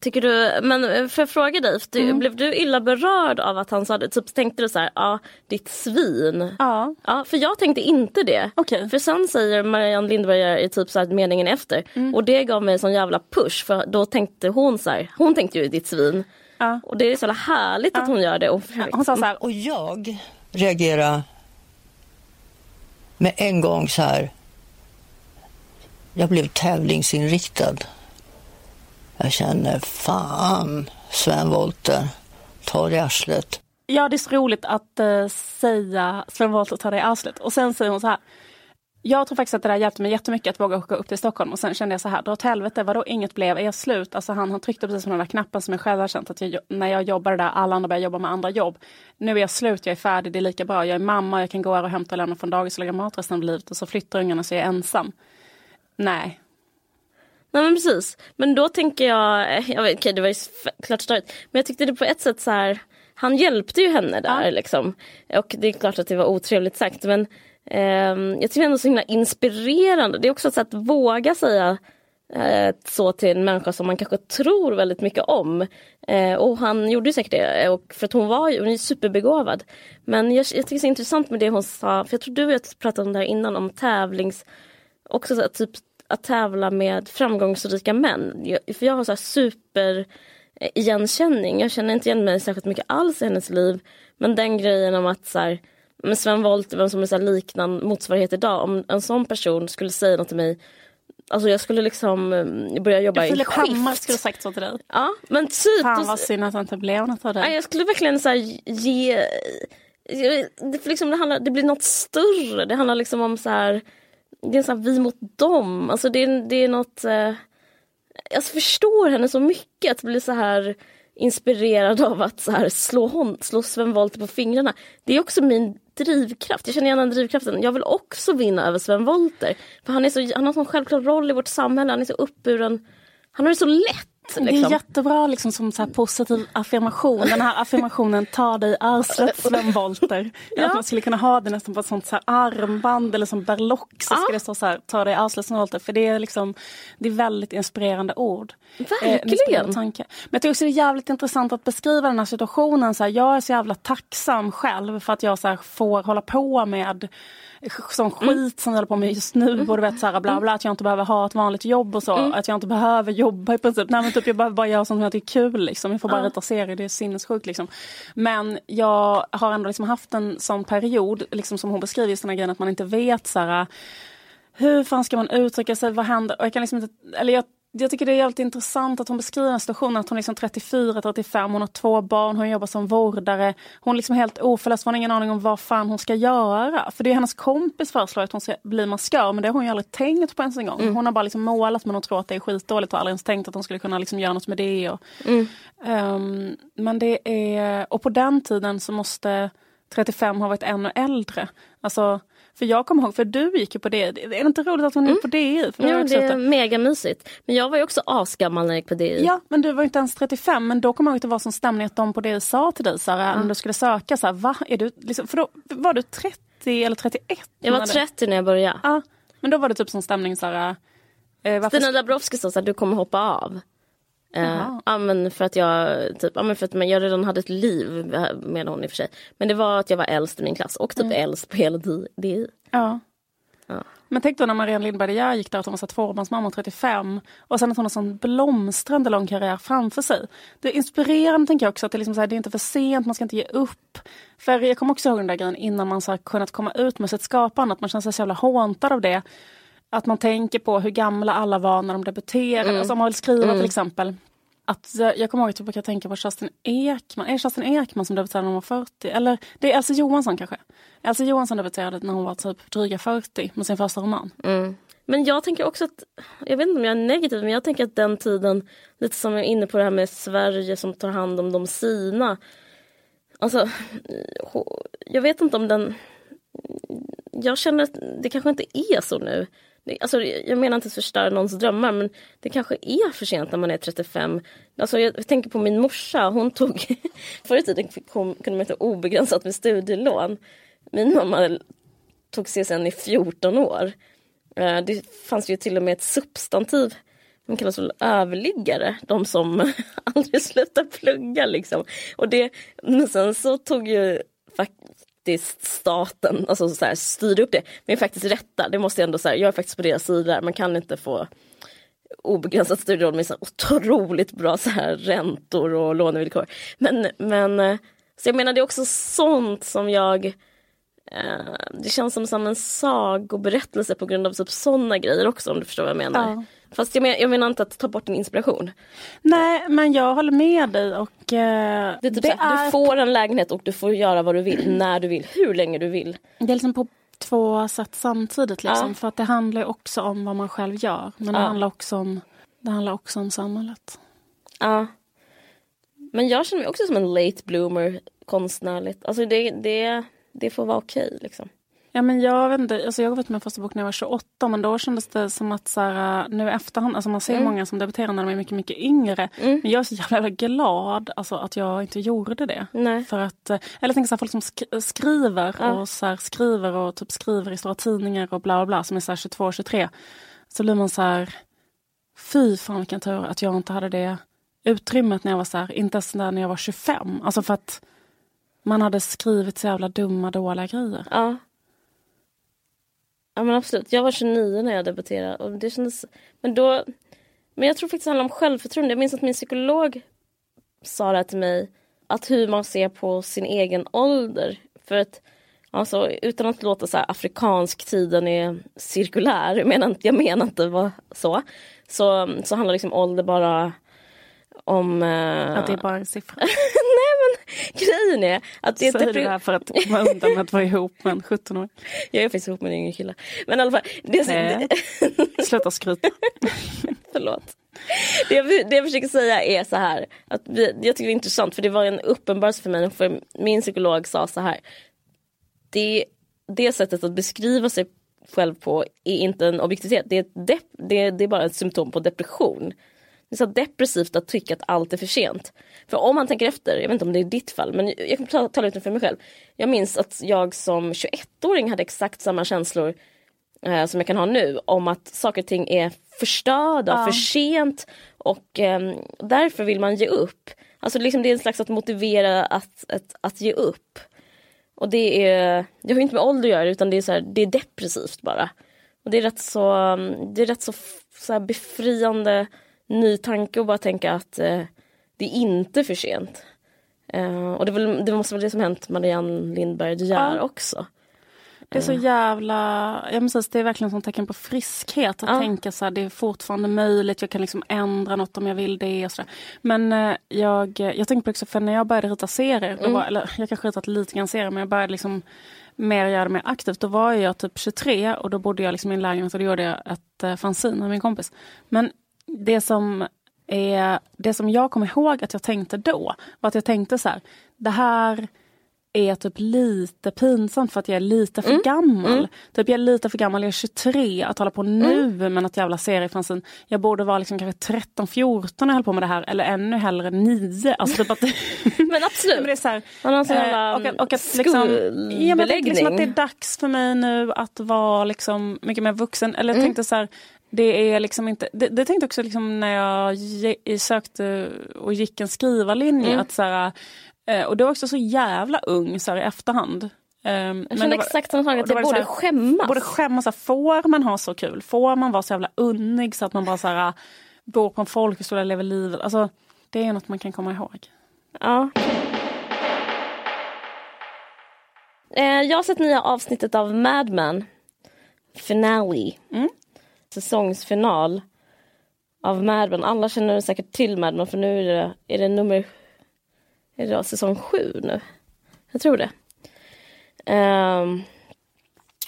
Tycker du, men får jag fråga dig, du, Mm. blev du illa berörd av att han sa det? Typ tänkte du så här, ja ditt svin. Ja, Ja, för jag tänkte inte det. okej. För sen säger Marianne Lindberg i typ så här meningen efter Mm. och det gav mig en sån jävla push för då tänkte hon så här, hon tänkte ju ditt svin. Ja. Och det är så härligt att hon gör det. Och, Hon sa så här, Och jag reagerar med en gång så här. Jag blev tävlingsinriktad. Jag känner fan, Sven Wollter, ta det i arslet. Ja, det är så roligt att eh, säga Sven Wollter tar dig i arslet. Och sen säger hon så här. Jag tror faktiskt att det där hjälpte mig jättemycket att våga åka upp till Stockholm. Och sen kände jag så här, dra åt helvete, vadå inget blev er slut? Alltså han, han tryckte precis på den där knappen som jag själv har känt att jag, när jag jobbade där, alla andra började jobba med andra jobb. Nu är jag slut, jag är färdig, det är lika bra. Jag är mamma, jag kan gå här och hämta och lämna från dagis och laga mat resten av livet. Och så flyttar ungarna så jag är ensam. Nej. Nej men precis. Men då tänker jag, jag vet, okej det var ju klart störigt. Men jag tyckte det på ett sätt så här, han hjälpte ju henne där Ja. liksom. Och det är klart att det var otrevligt sagt men Ehm, jag tycker ändå så himla inspirerande. Det är också ett sätt att våga säga eh, så till en människa som man kanske tror väldigt mycket om. Eh, och han gjorde ju säkert det, och för att hon var ju hon är superbegåvad. Men jag, jag tycker det är så intressant med det hon sa, för jag tror du och jag pratade om det här innan, om tävlings... Också så här, typ att tävla med framgångsrika män. Jag, för jag har så här super eh, igenkänning. Jag känner inte igen mig särskilt mycket alls i hennes liv. Men den grejen om att så här, men Sven Wollter, vem som är så här liknande motsvarighet idag. Om en sån person skulle säga något till mig Alltså jag skulle liksom eh, börja jobba i Filip Hammar skift. skulle sagt så till dig. Ja men typ. Fan vad synd att det inte blev något av Ja, det. jag skulle verkligen så ge... Det, liksom, det, handlar, det blir något större. Det handlar liksom om så här... Det är så här, vi mot dem. Alltså det, är- det är något... Eh, jag förstår henne så mycket. Att bli så här inspirerad av att så här, slå, hon, slå Sven Wollter på fingrarna. Det är också min drivkraft. Jag känner igen den drivkraften. Jag vill också vinna över Sven Wollter. För han, är så, han har en sån självklar roll i vårt samhälle. Han är så uppburen. Han har det så lätt. Det är Liksom. jättebra liksom, som så positiv affirmation. Den här affirmationen tar dig i arslet Sven Wollter. Ja. Att man skulle kunna ha det nästan på ett sånt så armband eller som berlock så Ja. ska det stå så här, ta dig i arslet Sven Wollter. För det är liksom, det är väldigt inspirerande ord. Eh, Verkligen. inspirerande tanke. Men jag tycker också det är jävligt intressant att beskriva den här situationen. Så här, jag är så jävla tacksam själv för att jag så här, får hålla på med sån skit som jag håller på med just nu. Och du vet, så här, bla, bla, att jag inte behöver ha ett vanligt jobb och så. Att jag inte behöver jobba i princip. Nej, men typ, jag behöver bara göra sånt som jag tycker är kul. Liksom. Jag får bara rita serier, det är sinnessjukt. Liksom. Men jag har ändå liksom haft en sån period, liksom som hon beskriver, just den här grejen att man inte vet så här, hur fan ska man uttrycka sig, vad händer? Och jag kan liksom inte, eller jag, jag tycker det är jävligt intressant att hon beskriver situationen, att hon är liksom 34, 35, hon har två barn, hon jobbar som vårdare. Hon är liksom helt oförlöst, hon har ingen aning om vad fan hon ska göra. För det är hennes kompis föreslår att hon ska bli maskör, men det har hon ju aldrig tänkt på ens en gång. Hon har bara liksom målat men hon tror att det är skitdåligt och aldrig ens tänkt att hon skulle kunna liksom göra något med det. Och, Ehm, men det är, och på den tiden så måste 35 ha varit ännu äldre. Alltså, för jag kommer ihåg, för du gick ju på det. Är inte roligt att hon är på DI? För också det är mega mysigt. Men jag var ju också asgammal när jag gick på DI. Ja, men du var inte ens 35. Men då kommer jag ihåg att det var som stämning att de på DI sa till dig, Sara, när du skulle söka, så här, va? Är du, liksom, för då var du 30 eller 31? Jag var när du- 30 när jag började. Ja, men då var det typ som stämning här, Eh, varför Stina Dabrowski sa att du kommer hoppa av. Jaha. ja, men för att jag, typ, ja, men för att jag redan hade ett liv med hon i och för sig. Men det var att jag var äldst i min klass och typ äldst på hela DI. Ja. Ja. Men tänk då när Marianne Lindberg gick där att hon var tvåbarnsmamma och 35 och sen att hon har sån blomstrande lång karriär framför sig. Det är inspirerande tänker jag också att det, är liksom så här, det är inte för sent, man ska inte ge upp. För jag kommer också ihåg den där grejen innan man så kunnat komma ut med sitt skapande, att man känner sig så jävla håntad av det. Att man tänker på hur gamla alla var när de debuterade, alltså om man vill skriva till exempel. Att jag, jag kommer ihåg att jag brukar tänka på Kerstin Ekman. Är det Kerstin Ekman som debuterade när hon var 40? Eller det är Elsa Johansson kanske? Elsa Johansson debuterade när hon var typ dryga 40 med sin första roman. Mm. Men jag tänker också att, jag vet inte om jag är negativ, men jag tänker att den tiden, lite som jag är inne på det här med Sverige som tar hand om de sina. Alltså, jag vet inte om den, jag känner att det kanske inte är så nu. Alltså, jag menar inte att förstöra någons drömmar men det kanske är för sent när man är 35. Alltså, jag tänker på min morsa, hon tog... Förr i tiden kunde man ta obegränsat med studielån. Min mamma tog CSN i 14 år. Eh, det fanns ju till och med ett substantiv de kallas väl överliggare, de som aldrig slutar plugga liksom. Och det, men sen så tog ju faktiskt staten, alltså så här, styrde upp det, men faktiskt rätta, det måste jag ändå säga, jag är faktiskt på deras sida, man kan inte få obegränsat studielån med så otroligt bra så här räntor och lånevillkor. Men, men eh, så jag menar det är också sånt som jag eh, det känns som, som en sagoberättelse på grund av typ sådana grejer också om du förstår vad jag menar. Ja. Fast jag, men, jag menar inte att ta bort din inspiration. Nej, men jag håller med dig och eh, Det är typ så här, Du får en lägenhet och du får göra vad du vill, när du vill, hur länge du vill. det är liksom på två sätt samtidigt. Liksom, Ja. För att det handlar också om vad man själv gör. Men det, Ja. handlar också om, det handlar också om samhället. Ja. Men jag känner mig också som en late bloomer konstnärligt. Alltså det, det, det får vara okej liksom. Ja, men jag vet inte, alltså jag gav ut min första bok när jag var 28 men då kändes det som att så här, nu efterhand, alltså man ser Mm. många som debuterar när de är mycket, mycket yngre. Men jag är så jävla, glad alltså, att jag inte gjorde det. Nej. För att, eh, eller tänk så här, folk som sk- skriver Ja. och så här, skriver och typ skriver i stora tidningar och bla bla bla som är så här 22, 23. Så blir man så här, fy fan vilken tur att jag inte hade det utrymmet när jag var så här, inte ens när jag var 25. Alltså för att man hade skrivit så jävla dumma, dåliga grejer. Ja. Ja men absolut. Jag var 29 när jag debuterade och det kändes... Men då... Men jag tror faktiskt det handlar om självförtroende. Jag minns att min psykolog sa det till mig. Att hur man ser på sin egen ålder. För att alltså, utan att låta så här afrikansk tiden är cirkulär. Jag menar, inte- jag menar inte vad så. Så, så handlar liksom ålder bara om... eh, Att det är bara en siffra. Grejen är att det är Säger det här för att komma undan med att vara ihop med en 17-åring? Jag är faktiskt ihop med en yngre kille. Men i alla fall. Det Nej. Sluta skryta. Förlåt. Det jag, det jag försöker säga är så här. Att vi, jag tycker det är intressant för det var en uppenbarelse för mig. För min psykolog sa så här. Det, det sättet att beskriva sig själv på är inte en objektivitet. Det är, det, det är bara ett symptom på depression. Det är så depressivt att tycka att allt är för sent. För om man tänker efter, jag vet inte om det är ditt fall, men jag kan ta- tala ut för mig själv. Jag minns att jag som 21-åring hade exakt samma känslor eh, som jag kan ha nu om att saker och ting är förstörda, Ja. för sent och eh, därför vill man ge upp. Alltså liksom det är en slags att motivera att, att, att ge upp. Och det är, det har inte med ålder att göra utan det är, så här, det är depressivt bara. Och det är rätt så, det är rätt så, så befriande ny tanke att bara tänka att eh, det är inte för sent. Eh, och det, väl, det måste vara det som hänt Marianne Lindberg De Geer Ja. också. Det är så jävla, ja men precis, det är verkligen ett tecken på friskhet att Ja. tänka så här, det är fortfarande möjligt, jag kan liksom ändra något om jag vill det och så där. Men eh, jag, jag tänkte på det också, för när jag började rita serier, då var, eller jag kanske ritat lite grann serier, men jag började liksom mer göra det mer aktivt. Då var jag typ 23 och då bodde jag liksom i en lägenhet och då gjorde jag ett eh, fanzine med min kompis. Men det som, är, det som jag kommer ihåg att jag tänkte då, var att jag tänkte så här, det här är typ lite pinsamt för att jag är lite för gammal. Typ jag är lite för gammal, jag är 23 att hålla på nu med något jävla seriefanzine. Jag borde vara liksom kanske 13-14 när jag höll på med det här eller ännu hellre 9. Alltså typ att, Men absolut. men det är så här, Man har sån eh, jävla och, att- och att liksom, ja, men jag liksom att det är dags för mig nu att vara liksom mycket mer vuxen. Eller jag tänkte så här, Det är liksom inte, det, det tänkte också liksom när jag ge, sökte och gick en skrivarlinje Mm. att så här, eh, och det var också så jävla ung så här, i efterhand. Ehm, Jag känner var- exakt samma sak, att jag borde här- skämmas. Borde skämmas, så här, får man ha så kul? Får man vara så jävla unnig så att man bara så här, bor på en folkhögskola och lever livet? Alltså, det är något man kan komma ihåg. Ja. Eh, jag har sett nya avsnittet av Mad Men. Finale. Mm. Säsongsfinal av Mad Men. Alla känner säkert till Mad Men för nu är det, är det nummer... Är det säsong sju nu? Jag tror det. Ehm,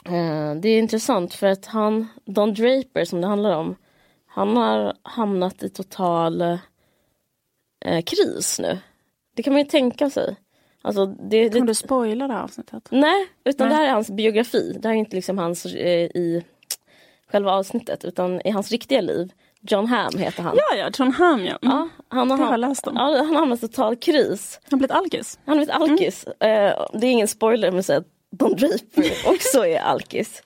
eh, det är intressant för att han, Don Draper som det handlar om, han har hamnat i total eh, kris nu. Det kan man ju tänka sig. Alltså, det, Kommer det, du spoila det här avsnittet? nej, utan Nej. det här är hans biografi. Det här är inte liksom hans eh, i själva avsnittet utan i hans riktiga liv. John Hamm heter han. Ja, ja, John Hamm ja. Mm. Ja, han har, Det har jag läst om. Ja, han har hamnat i total kris. Han har blivit alkis. Han har blivit alkis. Eh, det är ingen spoiler om jag säger att Don Draper också är alkis.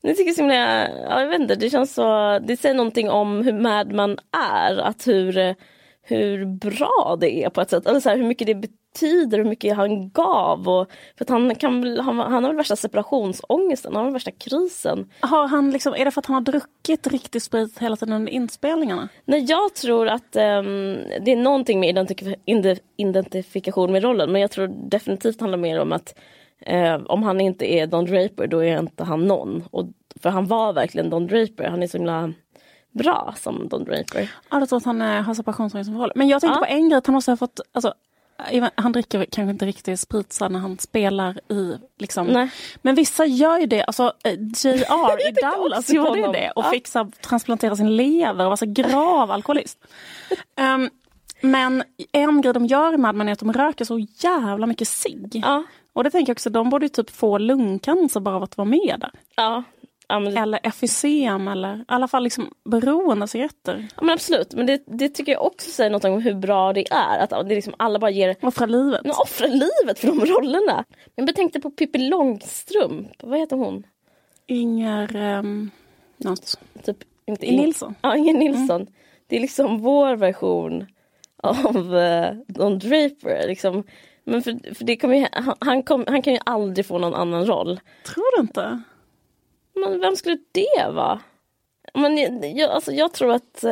Jag tycker så himla, ja, jag vet inte, det känns så, det säger någonting om hur Mad Man är, att hur, hur bra det är på ett sätt, eller så här, hur mycket det betyder, hur mycket han gav. Och, för att han, kan, han, han har väl värsta separationsångesten, han har värsta krisen. Har han liksom, är det för att han har druckit riktig sprit hela tiden under inspelningarna? Nej, jag tror att ehm, det är någonting med identif- identifikation med rollen men jag tror definitivt handlar mer om att eh, om han inte är Don Draper då är inte han någon. Och, för han var verkligen Don Draper, han är så himla bra som Don Draper. Ja, jag tror att han eh, har separationsångest som. Men jag tänkte Ja. på en grej, att han måste ha fått, alltså, han dricker kanske inte riktigt sprit när han spelar i liksom. Nej. Men vissa gör ju det, alltså eh, JR i Dallas gjorde ju det och Ja. fick så transplantera sin lever och var så grav alkoholist. Ehm, men en grej de gör i Mad Men är att de röker så jävla mycket cigg. Ja, Och det tänker jag också, de borde ju typ få lungcancer bara av att vara med där. ja. Ja men, Eller emfysem eller i alla fall liksom beroende av cigaretter. ja, men absolut, men det, det tycker jag också säger något om hur bra det är. Att det liksom alla bara ger Offra livet. de offrar livet för de rollerna. Men jag tänkte på Pippi Långstrump, vad heter hon? Inger... Um, något. Typ, inte I Nilsson. Ja, Inger Nilsson. Det är liksom vår version av uh, Don Draper. Liksom. Men för, för det kommer ju, han, han, kom, han kan ju aldrig få någon annan roll. Tror du inte? Men vem skulle det vara? Men jag, alltså, jag tror att eh,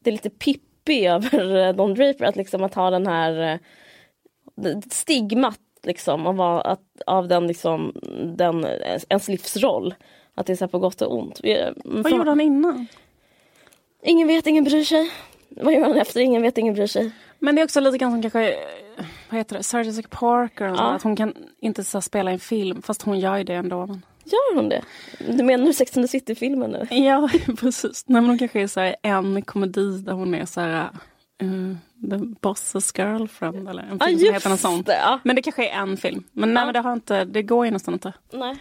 det är lite Pippi över eh, Don Draper. Att, liksom, att ha den här eh, stigmat liksom, av, att, av den, liksom, den, ens- ens livsroll. Att det är så här på gott och ont. Vi- Vad gjorde han innan? Ingen vet, ingen bryr sig. Vad gör han efter? Ingen vet, ingen bryr sig. Men det är också lite grann som kanske, eh, vad heter det, Sarah Jessica Parker. Ja. Att hon kan inte så spela en film, fast hon gör ju det ändå. Men... Gör hon det? Du menar Sex and the City-filmen nu? Ja, precis. Nej, men hon kanske är så här, en komedi där hon är så här, uh, The Boss's Girlfriend eller en Ja, film som heter något sånt. Ja. Men det kanske är en film. Men nej, Ja. men det, har inte, det går ju nästan inte Nej.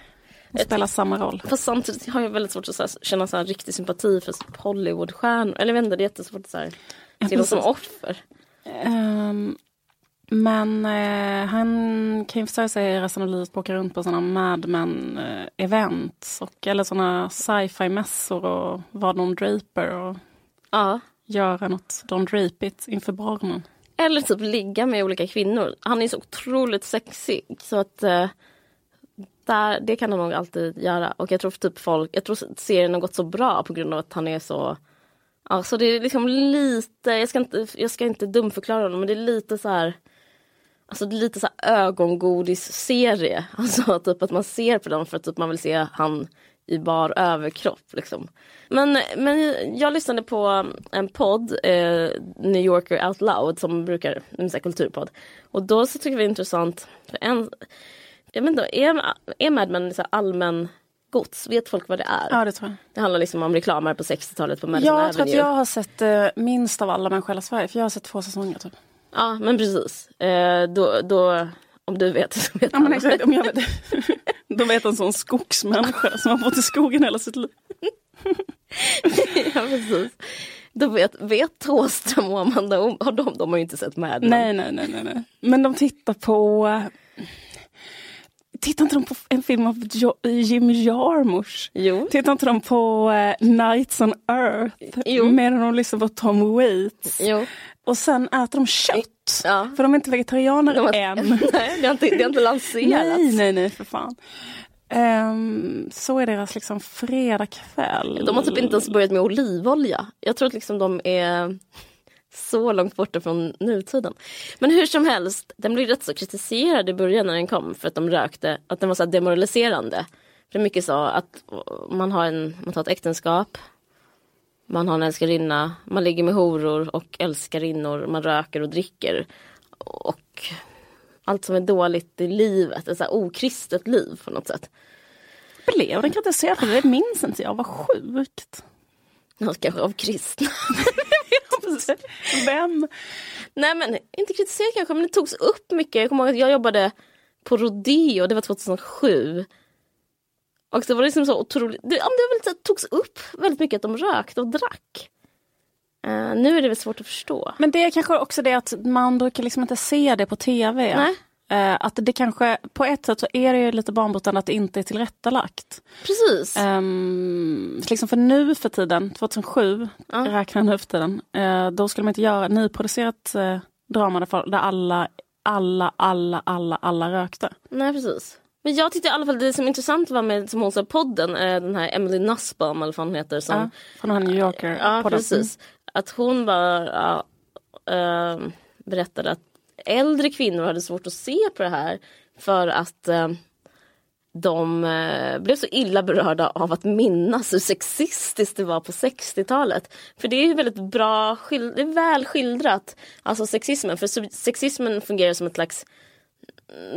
att spela samma roll. Fast samtidigt har jag väldigt svårt att så här, känna så här, riktig sympati för Hollywoodstjärnor. Eller jag vet inte, det är jättesvårt att så här, se dem som offer. Ehm, men eh, han kan ju försöka sig resten av livet på att åka runt på sådana Mad Men events och, eller sådana sci-fi mässor och vara Don Draper och Ja. göra något Don Drapigt inför barnen. Eller typ ligga med olika kvinnor. Han är så otroligt sexig så att eh, där, det kan han nog alltid göra. Och jag tror typ folk, jag tror serien har gått så bra på grund av att han är så Ja, så det är liksom lite, jag ska inte, jag ska inte dumförklara honom men det är lite så här Alltså lite så ögongodis-serie. Alltså typ att man ser på dem för att typ man vill se han i bar överkropp. Liksom. Men, men jag lyssnade på en podd, eh, New Yorker Out Loud, som brukar, en kulturpodd. Och då så tycker vi det är intressant, för en, jag vet inte, är, är Mad Men så allmän gods? Vet folk vad det är? Ja, det tror jag. Det handlar liksom om reklamare på 60-talet på Madison Jag tror att Avenue. jag har sett eh, minst av alla människor hela Sverige, för jag har sett två säsonger. Typ. Ja men precis. Eh, då, då, om du vet så vet Ja, men exakt, om jag vet, då vet en sån skogsmänniska som har bott i skogen hela sitt liv. ja, precis. Då vet, vet Thåström och Amanda om, har de, de har ju inte sett Mad Men. Nej, nej, nej, nej, nej. Men de tittar på... Tittar inte de på en film av jo Jim Jarmusch? Jo. Tittar inte de på uh, Nights on Earth? Jo. Medan de lyssnar på Tom Waits. Jo. Och sen äter de kött. Ja. För de är inte vegetarianer De har- än. Nej, det har inte, det har inte lanserats. nej, nej, nej för fan. Ehm, så är deras liksom fredagkväll. De har typ inte ens börjat med olivolja. Jag tror att liksom de är så långt borta från nutiden. Men hur som helst, den blev rätt så kritiserad i början när den kom för att de rökte, att den var så demoraliserande. För mycket så att man har en, man tar ett äktenskap, man har en älskarinna, man ligger med horor och älskarinnor, man röker och dricker. Och allt som är dåligt i livet, ett så här okristet liv på något sätt. Blev den kritiserad för det? Det minns inte jag. Vad sjukt. Ja, Kanske av kristna. Vem? Nej men inte kritiserat kanske men det togs upp mycket. Jag kommer ihåg att jag jobbade på Rodeo, det var 2007. Och det var liksom så otroligt, det, det var väl, så- togs upp väldigt mycket att de rökte och drack. Eh, nu är det väl svårt att förstå. Men det är kanske också det att man brukar liksom inte se det på tv. Nej. Eh, att det kanske, på ett sätt så är det ju lite banbrytande att det inte är tillrättalagt. Precis. Um, liksom för nu för tiden, 2007, Ja. räknar nu för tiden, eh, då skulle man inte göra nyproducerat uh, drama där, där alla, alla, alla, alla, alla rökte. Nej precis. Men jag tyckte i alla fall det som intressant var med som hon sa podden, eh, den här Emily Nussbaum eller vad hon heter. Som, Ja, från den här New Yorker. Ja, precis. Att hon bara ja, eh, berättade att äldre kvinnor hade svårt att se på det här för att eh, de eh, blev så illa berörda av att minnas hur sexistiskt det var på 60-talet. För det är ju väldigt bra, det är väl skildrat, alltså sexismen. För sexismen fungerar som ett slags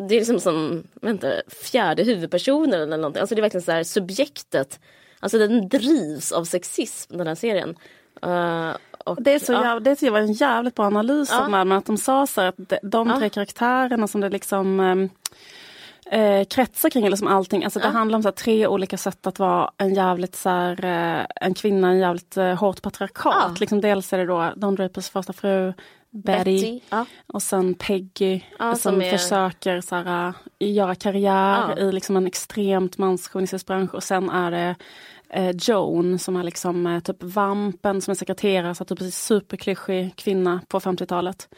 det är liksom som, vänta, fjärde huvudpersonen eller någonting. Alltså det är verkligen så här subjektet. Alltså den drivs av sexism den här serien. Eh, och, Det, är så ja. jäv, det tycker jag var en jävligt bra analys Ja. av Mad Men, att de sa så här att de, de Ja. tre karaktärerna som det liksom ehm, eh, kretsar kring, eller som allting, alltså det Ja. handlar om så här, tre olika sätt att vara en jävligt så här, eh, en kvinna, en jävligt eh, hårt patriarkat. Ja. Liksom dels är det då Don Drapers första fru, Betty, Ja. och sen Peggy som, som är- försöker så här, äh, göra karriär i liksom en extremt manschauvinistisk bransch och sen är det eh, Joan som är liksom eh, typ vampen som är sekreterare, så typ superklyschig kvinna på 50-talet.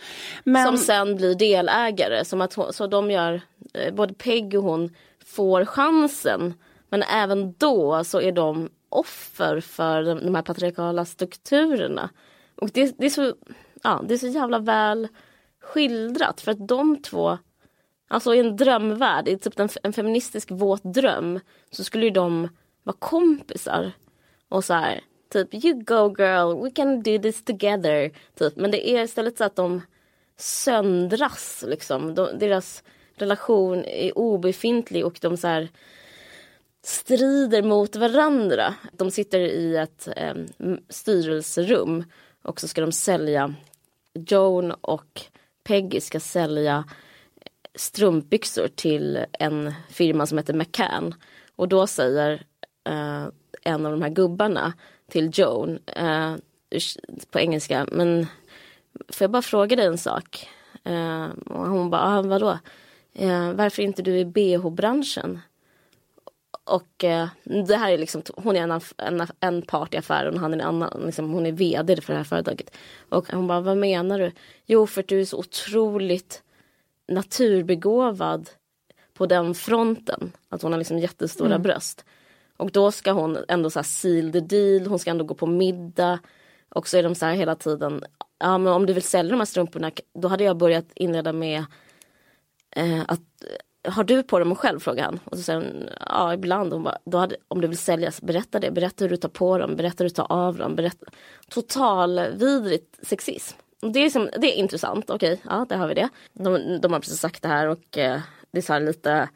Men Som sen blir delägare. Som att hon, så de gör, eh, Eh, både Peg och hon får chansen. Men även då så är de offer för de, de här patriarkala strukturerna. Och det, det, är så, ja, det är så jävla väl skildrat. För att de två, alltså i en drömvärld, i typ en, en feministisk våt dröm, så skulle ju de vara kompisar. Och så här, typ you go girl, we can do this together. Typ. Men det är istället så att de söndras. Liksom. De, deras relation är obefintlig och de så här strider mot varandra. De sitter i ett eh, styrelserum och så ska de sälja Joan och Peggy ska sälja eh, strumpbyxor till en firma som heter McCann. Och då säger eh, en av de här gubbarna till Joan eh, på engelska, men får jag bara fråga dig en sak? Eh, och hon bara, ah, vadå? Eh, varför inte du i bh-branschen? Och eh, det här är liksom, hon är en, en, en part i affären och han är en annan, liksom, hon är vd för det här företaget. Och hon bara, vad menar du? Jo, för att du är så otroligt naturbegåvad på den fronten. Att hon har liksom jättestora bröst. Och då ska hon ändå så här seal the deal, hon ska ändå gå på middag. Och så är de så här hela tiden, ja men om du vill sälja de här strumporna, då hade jag börjat inleda med eh, att har du på dem själv? frågar han. Och så säger hon, ja ibland. Hon bara, då hade, om du vill sälja berätta det. Berätta hur du tar på dem, berätta hur du tar av dem. Berätta. Total vidrigt sexism. Det är, som, det är intressant, okej, ja där har vi det. De, de har precis sagt det här och eh, det är så här lite,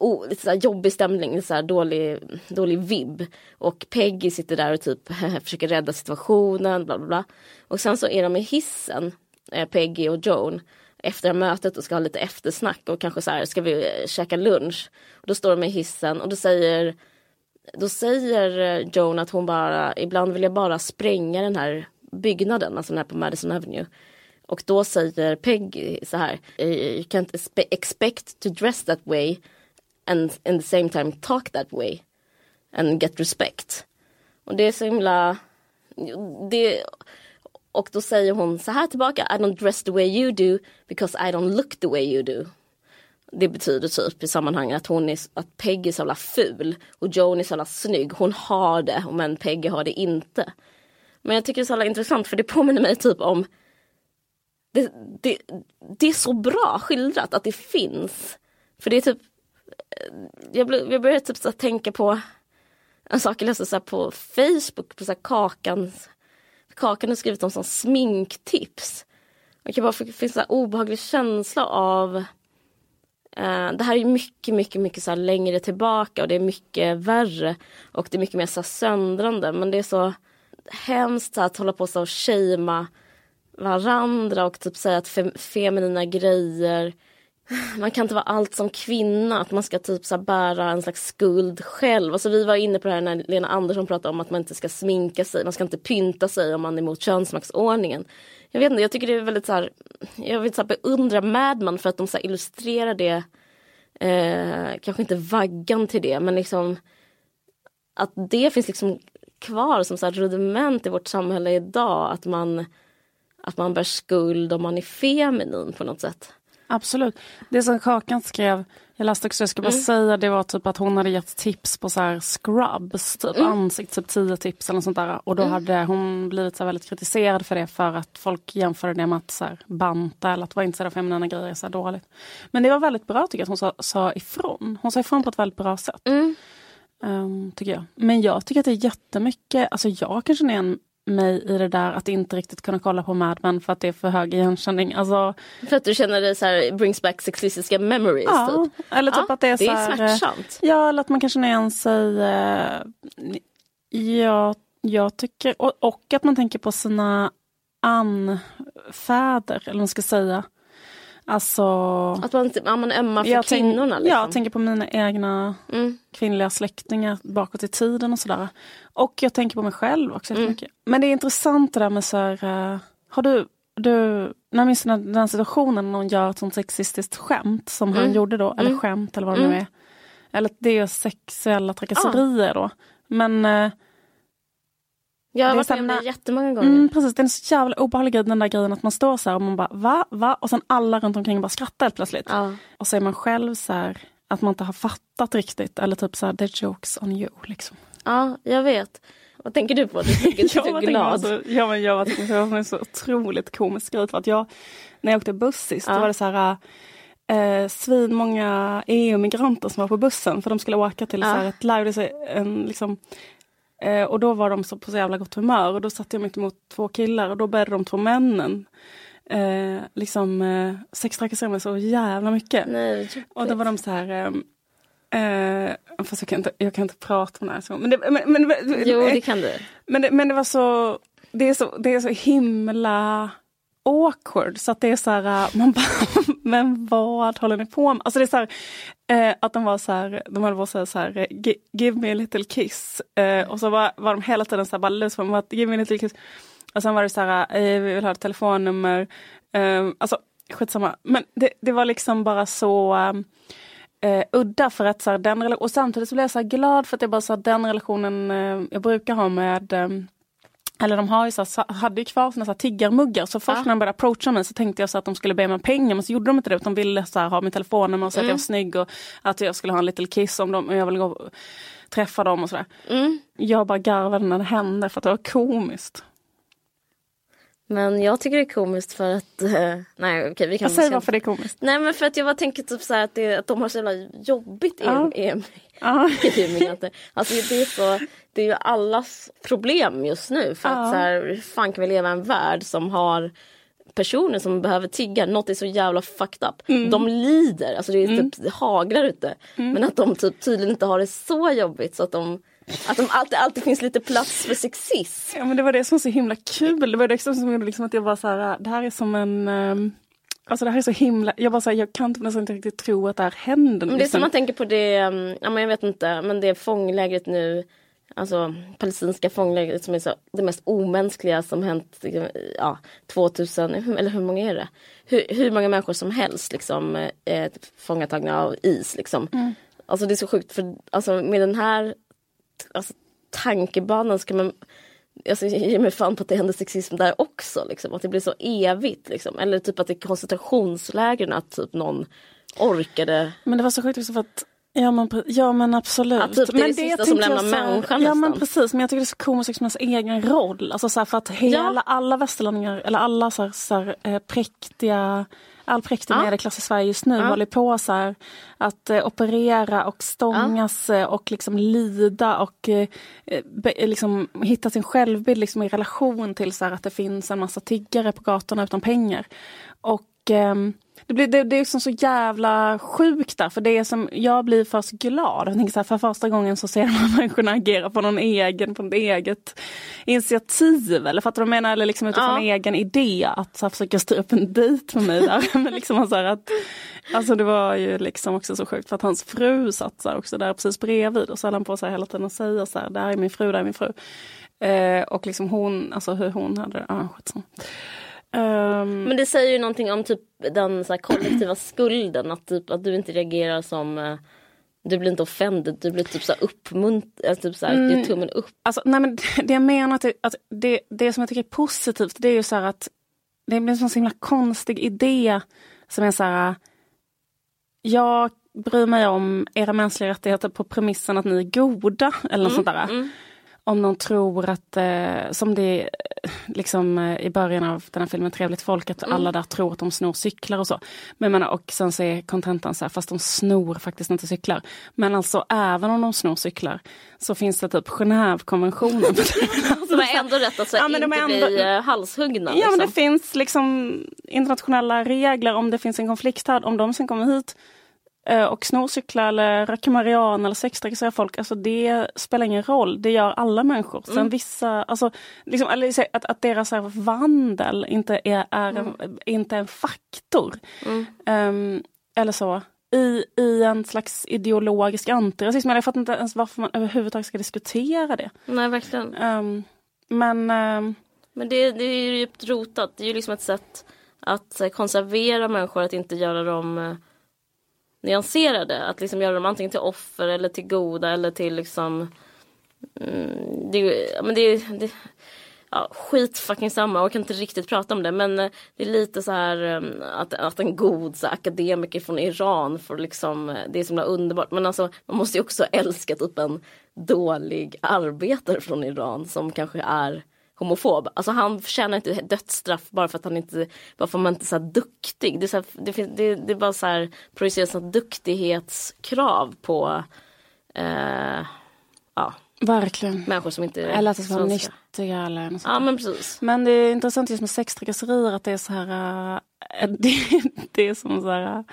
oh, lite så här jobbig stämning, så här dålig, dålig vibb. Och Peggy sitter där och typ försöker rädda situationen, bla bla bla. Och sen så är de i hissen, eh, Peggy och Joan efter mötet och ska ha lite eftersnack och kanske så här, ska vi eh, käka lunch? Och då står de i hissen och då säger då säger eh, Joan att hon bara, ibland vill jag bara spränga den här byggnaden, alltså den här på Madison Avenue. Och då säger Peggy så här, eh, you can't expect to dress that way and in the same time talk that way and get respect. Och det är så himla det, och då säger hon så här tillbaka I don't dress the way you do because I don't look the way you do. Det betyder typ i sammanhanget att hon är, att Peggy är så jävla ful och Joan är så jävla snygg. Hon har det men Peggy har det inte. Men jag tycker det är så jävla intressant för det påminner mig typ om det, det, det är så bra skildrat att det finns. För det är typ Jag, jag började typ så tänka på en sak jag läste så på Facebook på så Kakans Kakan har skrivit om som sminktips. Man kan bara få en obehaglig känsla av eh, det här är mycket, mycket, mycket så längre tillbaka och det är mycket värre och det är mycket mer så söndrande men det är så hemskt att hålla på så och shamea varandra och typ säga att fem, feminina grejer man kan inte vara allt som kvinna, att man ska typ så bära en slags skuld själv. Alltså vi var inne på det här när Lena Andersson pratade om att man inte ska sminka sig, man ska inte pynta sig om man är emot könsmaktsordningen. Jag vet inte, jag tycker det är väldigt så här, jag vill så här beundra Madman för att de så illustrerar det, eh, kanske inte vaggan till det, men liksom att det finns liksom kvar som så här rudiment i vårt samhälle idag, att man, att man bär skuld om man är feminin på något sätt. Absolut. Det som Kakan skrev, jag läste också, jag ska bara mm. säga, det var typ att hon hade gett tips på så här scrubs, typ mm. ansikt, typ tio tips eller något sånt där. Och då mm. hade hon blivit så väldigt kritiserad för det för att folk jämförde det med att så här, banta eller att vara intresserad av feminina grejer är så dåligt. Men det var väldigt bra tycker jag att hon sa, sa ifrån. Hon sa ifrån på ett väldigt bra sätt. Um, tycker jag. Men jag tycker att det är jättemycket, alltså jag kanske är en mig i det där att inte riktigt kunna kolla på Mad Men för att det är för hög igenkänning. Alltså, för att du känner det så här, brings back sexistiska memories? Ja, typ. eller typ ja, att det är så Det är smärtsamt. Ja, eller att man kan känna igen sig. Eh, ja, jag tycker, och, och att man tänker på sina anfäder, eller vad man ska säga. Alltså... Att man, ja, man ömmar för kvinnorna? Tänk, liksom. Jag tänker på mina egna mm. kvinnliga släktingar bakåt i tiden och sådär. Och jag tänker på mig själv också mm. Men det är intressant det där med så här, uh, har du, du när minns den, den situationen när någon gör ett sånt sexistiskt skämt som mm. han gjorde då, eller mm. skämt eller vad det nu mm. är. Eller det är sexuella trakasserier ah. då. Men uh, jag har varit med om det jättemånga gånger. Mm, precis, det är en så jävla obehaglig grej den där grejen att man står så här och man bara va, va? Och sen alla runt omkring bara skrattar helt plötsligt. Ja. Och så är man själv så här, att man inte har fattat riktigt eller typ så här, the jokes on you liksom. Ja, jag vet. Vad tänker du på? Du tänker du är glad? Så, ja, men jag tyckte det var så otroligt komisk grej för att jag, när jag åkte buss sist, ja. då var det så här eh, svin många EU-migranter som var på bussen för de skulle åka till ja. så här ett live, en, liksom, Eh, och då var de så på så jävla gott humör och då satt jag mitt emot två killar och då började de två männen eh, liksom eh, sextrakassera mig så jävla mycket. Nej, och då var de så här eh, eh, fast jag kan, inte, jag kan inte prata om det här. Så, men, det, men, men, jo, det kan du. Men det, men det var så det, är så, det är så himla awkward så att det är så här, äh, man bara, men vad håller ni på med? Alltså det är så här, eh, att de var så här, de höll på att säga så här, give me a little kiss. Eh, och så var, var de hela tiden så här, bara lusade på give me a little kiss. Och sen var det så här, eh, vi vill ha ett telefonnummer. Eh, alltså skitsamma. Men det, det var liksom bara så eh, udda för att så här, den och samtidigt så blev jag så glad för att jag bara så här, den relationen jag brukar ha med ehm, eller de har ju så, hade ju kvar sina så tiggarmuggar så först ja. när de började approacha mig så tänkte jag så att de skulle be mig pengar men så gjorde de inte det utan de ville så här, ha min telefonnummer och säga mm. att jag var snygg och att jag skulle ha en liten kiss om dem och jag ville gå och träffa dem och sådär. Mm. Jag bara garvade när det hände för att det var komiskt. Men jag tycker det är komiskt för att, uh, nej okej vi kan... Säg varför det är komiskt. Nej men för att jag bara tänker typ så att, det, att de har så jävla jobbigt ja. i, i, ja. Alltså det är så, det är ju allas problem just nu för ja. att så här, hur fan kan vi leva i en värld som har personer som behöver tigga, något är så jävla fucked up. Mm. De lider, alltså det, är mm. typ, det haglar ute. Mm. Men att de typ tydligen inte har det så jobbigt så att de att det alltid, alltid finns lite plats för sexism. Ja men det var det som var så himla kul. Det var det som gjorde liksom att jag var så här, det här är som en um... Alltså det här är så himla, jag bara säger jag kan typ nästan inte riktigt tro att det här händer. Det är liksom. som man tänker på det, ehm, ja men jag vet inte, men det fånglägret nu Alltså palestinska fånglägret som är så, det mest omänskliga som hänt ja, 2000, eller hur många är det? Hur, hur många människor som helst liksom eh, fångatagna av is liksom. Mm. Alltså det är så sjukt för alltså, med den här alltså, tankebanan ska man Alltså, jag ger mig fan på att det händer sexism där också. Liksom. Att det blir så evigt. Liksom. Eller typ att det är koncentrationslägren att typ någon orkade. Men det var så sjukt också för att Ja men, ja, men absolut. Att typ det är men det sista som lämnar människan Ja men precis, men jag tycker det är så komiskt med ens egen roll. Alltså så här, för att hela, Ja. alla västerlänningar, eller alla så här, så här, eh, präktiga All präktig Ja. medelklass i Sverige just nu Ja. håller på så här, att eh, operera och stångas eh, och liksom lida och eh, be, liksom, hitta sin självbild liksom, i relation till så här, att det finns en massa tiggare på gatorna utan pengar. Och ehm, det, blir, det, det är liksom så jävla sjukt där, för det är som, jag blir först glad. Jag tänker så här, för första gången så ser här människorna agera på någon egen, på något eget initiativ. Eller fattar du vad jag menar? Eller liksom utifrån Ja. egen idé att så här, försöka styra upp en dejt med mig där. Men liksom så att, alltså det var ju liksom också så sjukt för att hans fru satt så också där precis bredvid och så höll han på här hela tiden och säga så här, där är min fru, där är min fru. Eh, och liksom hon, alltså hur hon hade, ja skitsamma. Ehm, Men det säger ju någonting om typ den så kollektiva skulden. Att, typ, att du inte reagerar som eh, du blir inte offended, du blir typ så uppmuntrad, typ så här, Mm. tummen upp. Alltså, nej men det jag menar att, det, att det, det som jag tycker är positivt det är ju så här att det blir en så himla konstig idé som är så här jag bryr mig om era mänskliga rättigheter på premissen att ni är goda eller något sånt där. mm. Om någon tror att, eh, som det är liksom eh, i början av den här filmen Trevligt folk, att alla där tror att de snor cyklar och så. Men menar, och sen så är kontentan så här, fast de snor faktiskt inte cyklar. Men alltså även om de snor cyklar så finns det typ Genèvekonventionen. De har ändå rätt att så Ja, men de inte ändå- bli eh, halshuggna. Ja men det liksom. finns liksom internationella regler om det finns en konflikt här. Om de sen kommer hit och snor cyklar eller röker marijuana eller sextrakasserar folk. Alltså det spelar ingen roll. Det gör alla människor. Sen Mm. vissa, alltså, liksom, att, att deras här, vandel inte är, är, en, inte en faktor. Mm. Ehm, eller så. I, I en slags ideologisk antirasism. Jag fattar inte ens varför man överhuvudtaget ska diskutera det. Nej verkligen. Ehm, men ehm, Men det, det är ju djupt rotat. Det är ju liksom ett sätt att eh, konservera människor, att inte göra dem eh, nyanserade. Att liksom göra dem antingen till offer eller till goda eller till liksom mm, det, ja, men det, är- det, ja, skit fucking samma, jag kan inte riktigt prata om det men eh, det är lite så här eh, att, att en god så här, akademiker från Iran får liksom, eh, det är så himla underbart men alltså man måste ju också älska typ en dålig arbetare från Iran som kanske är homofob. Alltså han förtjänar inte dödsstraff bara för att han inte, bara för att man inte är så duktig. Det är, så här, det, finns- det, det är bara så här projiceras här duktighetskrav på eh, ja, verkligen. människor som inte är Eller att det ska vara nyttiga eller något sånt. Ja men precis. Men det är intressant just med sextrakasserier att det är så här... äh, det, det är som så här...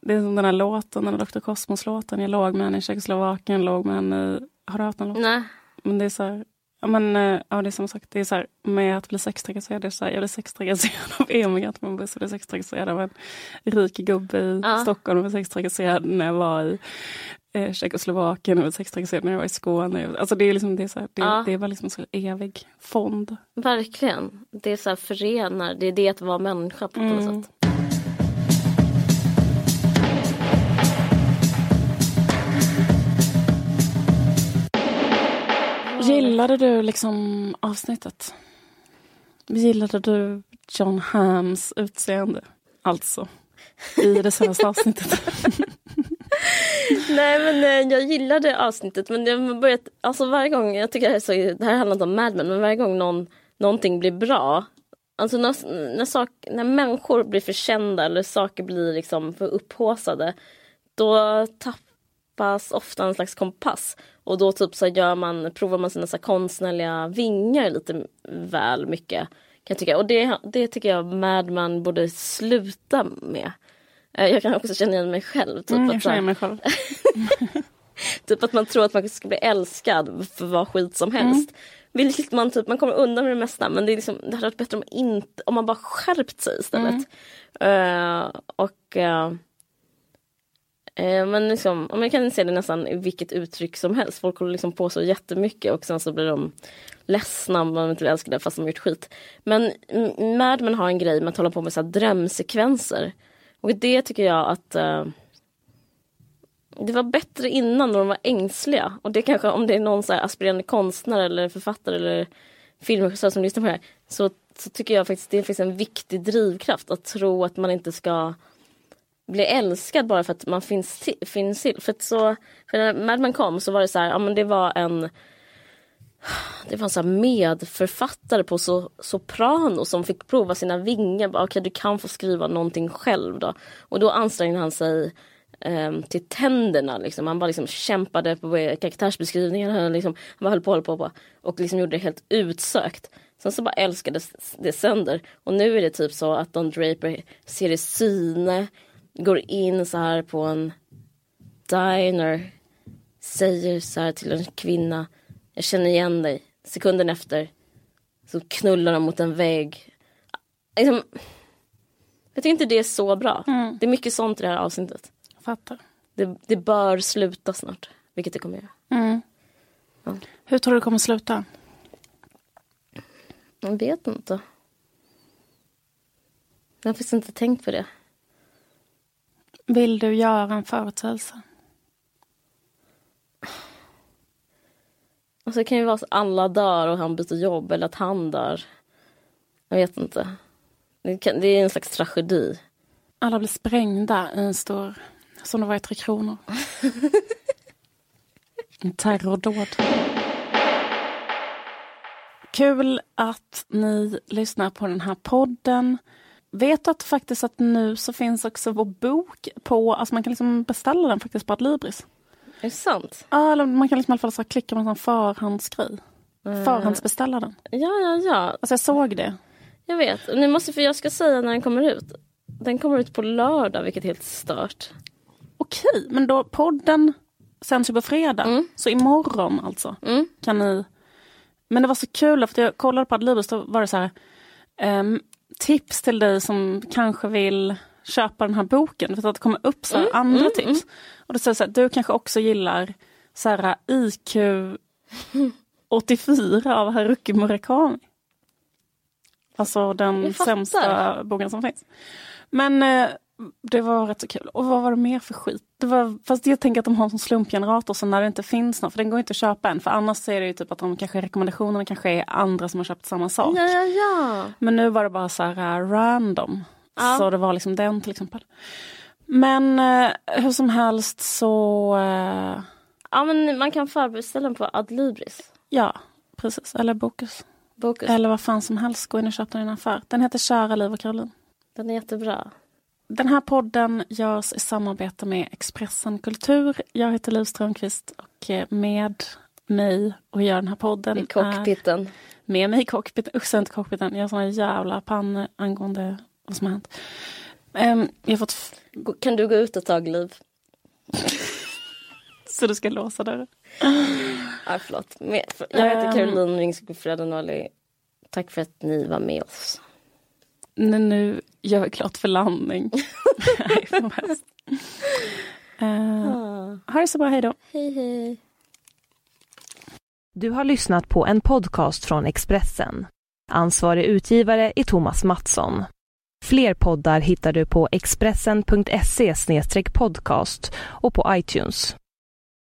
Det är som den här låten, den här Dr. Cosmos-låten. Jag låg med henne i Tjeckoslovakien, låg med henne i... Har du hört den låten? Nej. Men det är så här... Ja men äh, ja, det är som sagt, det är så här med att bli sextrakasserad, det är så här, jag blev sextrakasserad av Emil Gattman, jag blev sextrakasserad av en rik gubbe i Ja. Stockholm, jag blev sextrakasserad när jag var i eh, Tjeckoslovakien, blev sextrakasserad när jag var i Skåne. Alltså det är liksom, det är så här, det, Ja. det är bara liksom en så evig fond. Verkligen. Det är så här förenar, det är det att vara människa på något Mm. sätt. Gillade du liksom avsnittet? Gillade du John Hams utseende? Alltså, i det senaste avsnittet. Nej men eh, jag gillade avsnittet men jag börjat, alltså varje gång, jag tycker det här, är så, det här handlar inte om Mad Men, men varje gång någon, någonting blir bra Alltså när, när, sak, när människor blir för kända eller saker blir liksom för upphaussade Då tappas ofta en slags kompass och då typ så gör man, provar man sina så konstnärliga vingar lite väl mycket kan jag tycka. Och det, det tycker jag Mad Men borde sluta med. Eh, Jag kan också känna igen mig själv. Typ, Mm, jag känner mig själv. Typ att man tror att man ska bli älskad för vad skit som helst. Vilket man typ, man kommer undan med det mesta men det, är liksom, det hade varit bättre om, inte, om man bara skärpt sig istället. Eh, och eh, eh, men liksom, jag kan se det nästan i vilket uttryck som helst. Folk håller liksom på så jättemycket och sen så blir de ledsna om de inte blir älskade fast de har gjort skit. Men Mad Men har en grej med att hålla på med så här drömsekvenser. Och det tycker jag att eh, Det var bättre innan när de var ängsliga. Och det kanske om det är någon så här aspirerande konstnär eller författare eller filmregissör som lyssnar på det här. Så, så tycker jag faktiskt det finns en viktig drivkraft att tro att man inte ska bli älskad bara för att man finns till. Finns till. För, att så, för när Mad Men kom så var det så här, ja men det var en det var en så här medförfattare på so soprano som fick prova sina vingar. Okej, okay, du kan få skriva någonting själv då. Och då ansträngde han sig um, till tänderna. Liksom. Han bara liksom kämpade på karaktärsbeskrivningar. Han, liksom, han bara höll på, höll på, på och liksom gjorde det helt utsökt. Sen så bara älskades det sönder. Och nu är det typ så att Don Draper ser i syne, går in så här på en diner, säger så här till en kvinna jag känner igen dig. Sekunden efter så knullar de mot en vägg. Liksom, jag tycker inte det är så bra. Mm. Det är mycket sånt i det här avsnittet. Jag fattar. Det, det bör sluta snart, vilket det kommer göra. Mm. Ja. Hur tror du det kommer sluta? Jag vet inte. Jag har faktiskt inte tänkt på det. Vill du göra en förutsägelse? Alltså det kan ju vara så att alla dör och han byter jobb eller att han dör. Jag vet inte. Det, kan, det är en slags tragedi. Alla blir sprängda i en stor, som det var i Tre Kronor. en terrordåd. Kul att ni lyssnar på den här podden. Vet att faktiskt att nu så finns också vår bok på, alltså man kan liksom beställa den faktiskt på Adlibris. Är det sant? Ja, eller man kan liksom i alla fall så klicka på en sån förhandsgrej. Mm. Förhandsbeställa den. Ja, ja, ja. Alltså jag såg det. Jag vet. Nu måste, för jag ska säga när den kommer ut. Den kommer ut på lördag, vilket är helt stört. Okej, men då podden sänds ju på fredag. Mm. Så imorgon alltså mm. kan ni... Men det var så kul, för jag kollade på Adlibris, då var det så här... Um, tips till dig som kanske vill köpa den här boken. För att det kommer upp så mm, andra mm, tips. Mm. Och då säger så här, du kanske också gillar så här, IQ 84 av Haruki Murakami. Alltså den sämsta boken som finns. Men eh, det var rätt så kul. Och vad var det mer för skit? Det var, fast jag tänker att de har en sån slumpgenerator så när det inte finns något, för den går inte att köpa än. För annars är det ju typ att de kanske rekommendationerna kanske är andra som har köpt samma sak. Ja, ja, ja. Men nu var det bara så här uh, random. Ja. Så det var liksom den till exempel. Men eh, hur som helst så... Eh, ja men man kan förbeställa den på Adlibris. Ja, precis. Eller Bokus. Bokus. Eller vad fan som helst. Gå in och köp den i en affär. Den heter Kära Liv och Caroline. Den är jättebra. Den här podden görs i samarbete med Expressen Kultur. Jag heter Liv Strömqvist och eh, med mig och gör den här podden I cockpiten. Är, med mig i cockpiten. Usch, inte cockpiten. Jag har såna jävla pann angående vad som har hänt. Um, jag fått... Kan du gå ut ett tag, Liv? Så du ska låsa dörren? Ja, förlåt. Jag heter um, Caroline Ringsby Fredanoli. Tack för att ni var med oss. Nu, nu gör vi klart för landning. uh, ha det så bra, hej då. Hej, hej. Du har lyssnat på en podcast från Expressen. Ansvarig utgivare är Thomas Mattsson. Fler poddar hittar du på expressen.se podcast och på iTunes.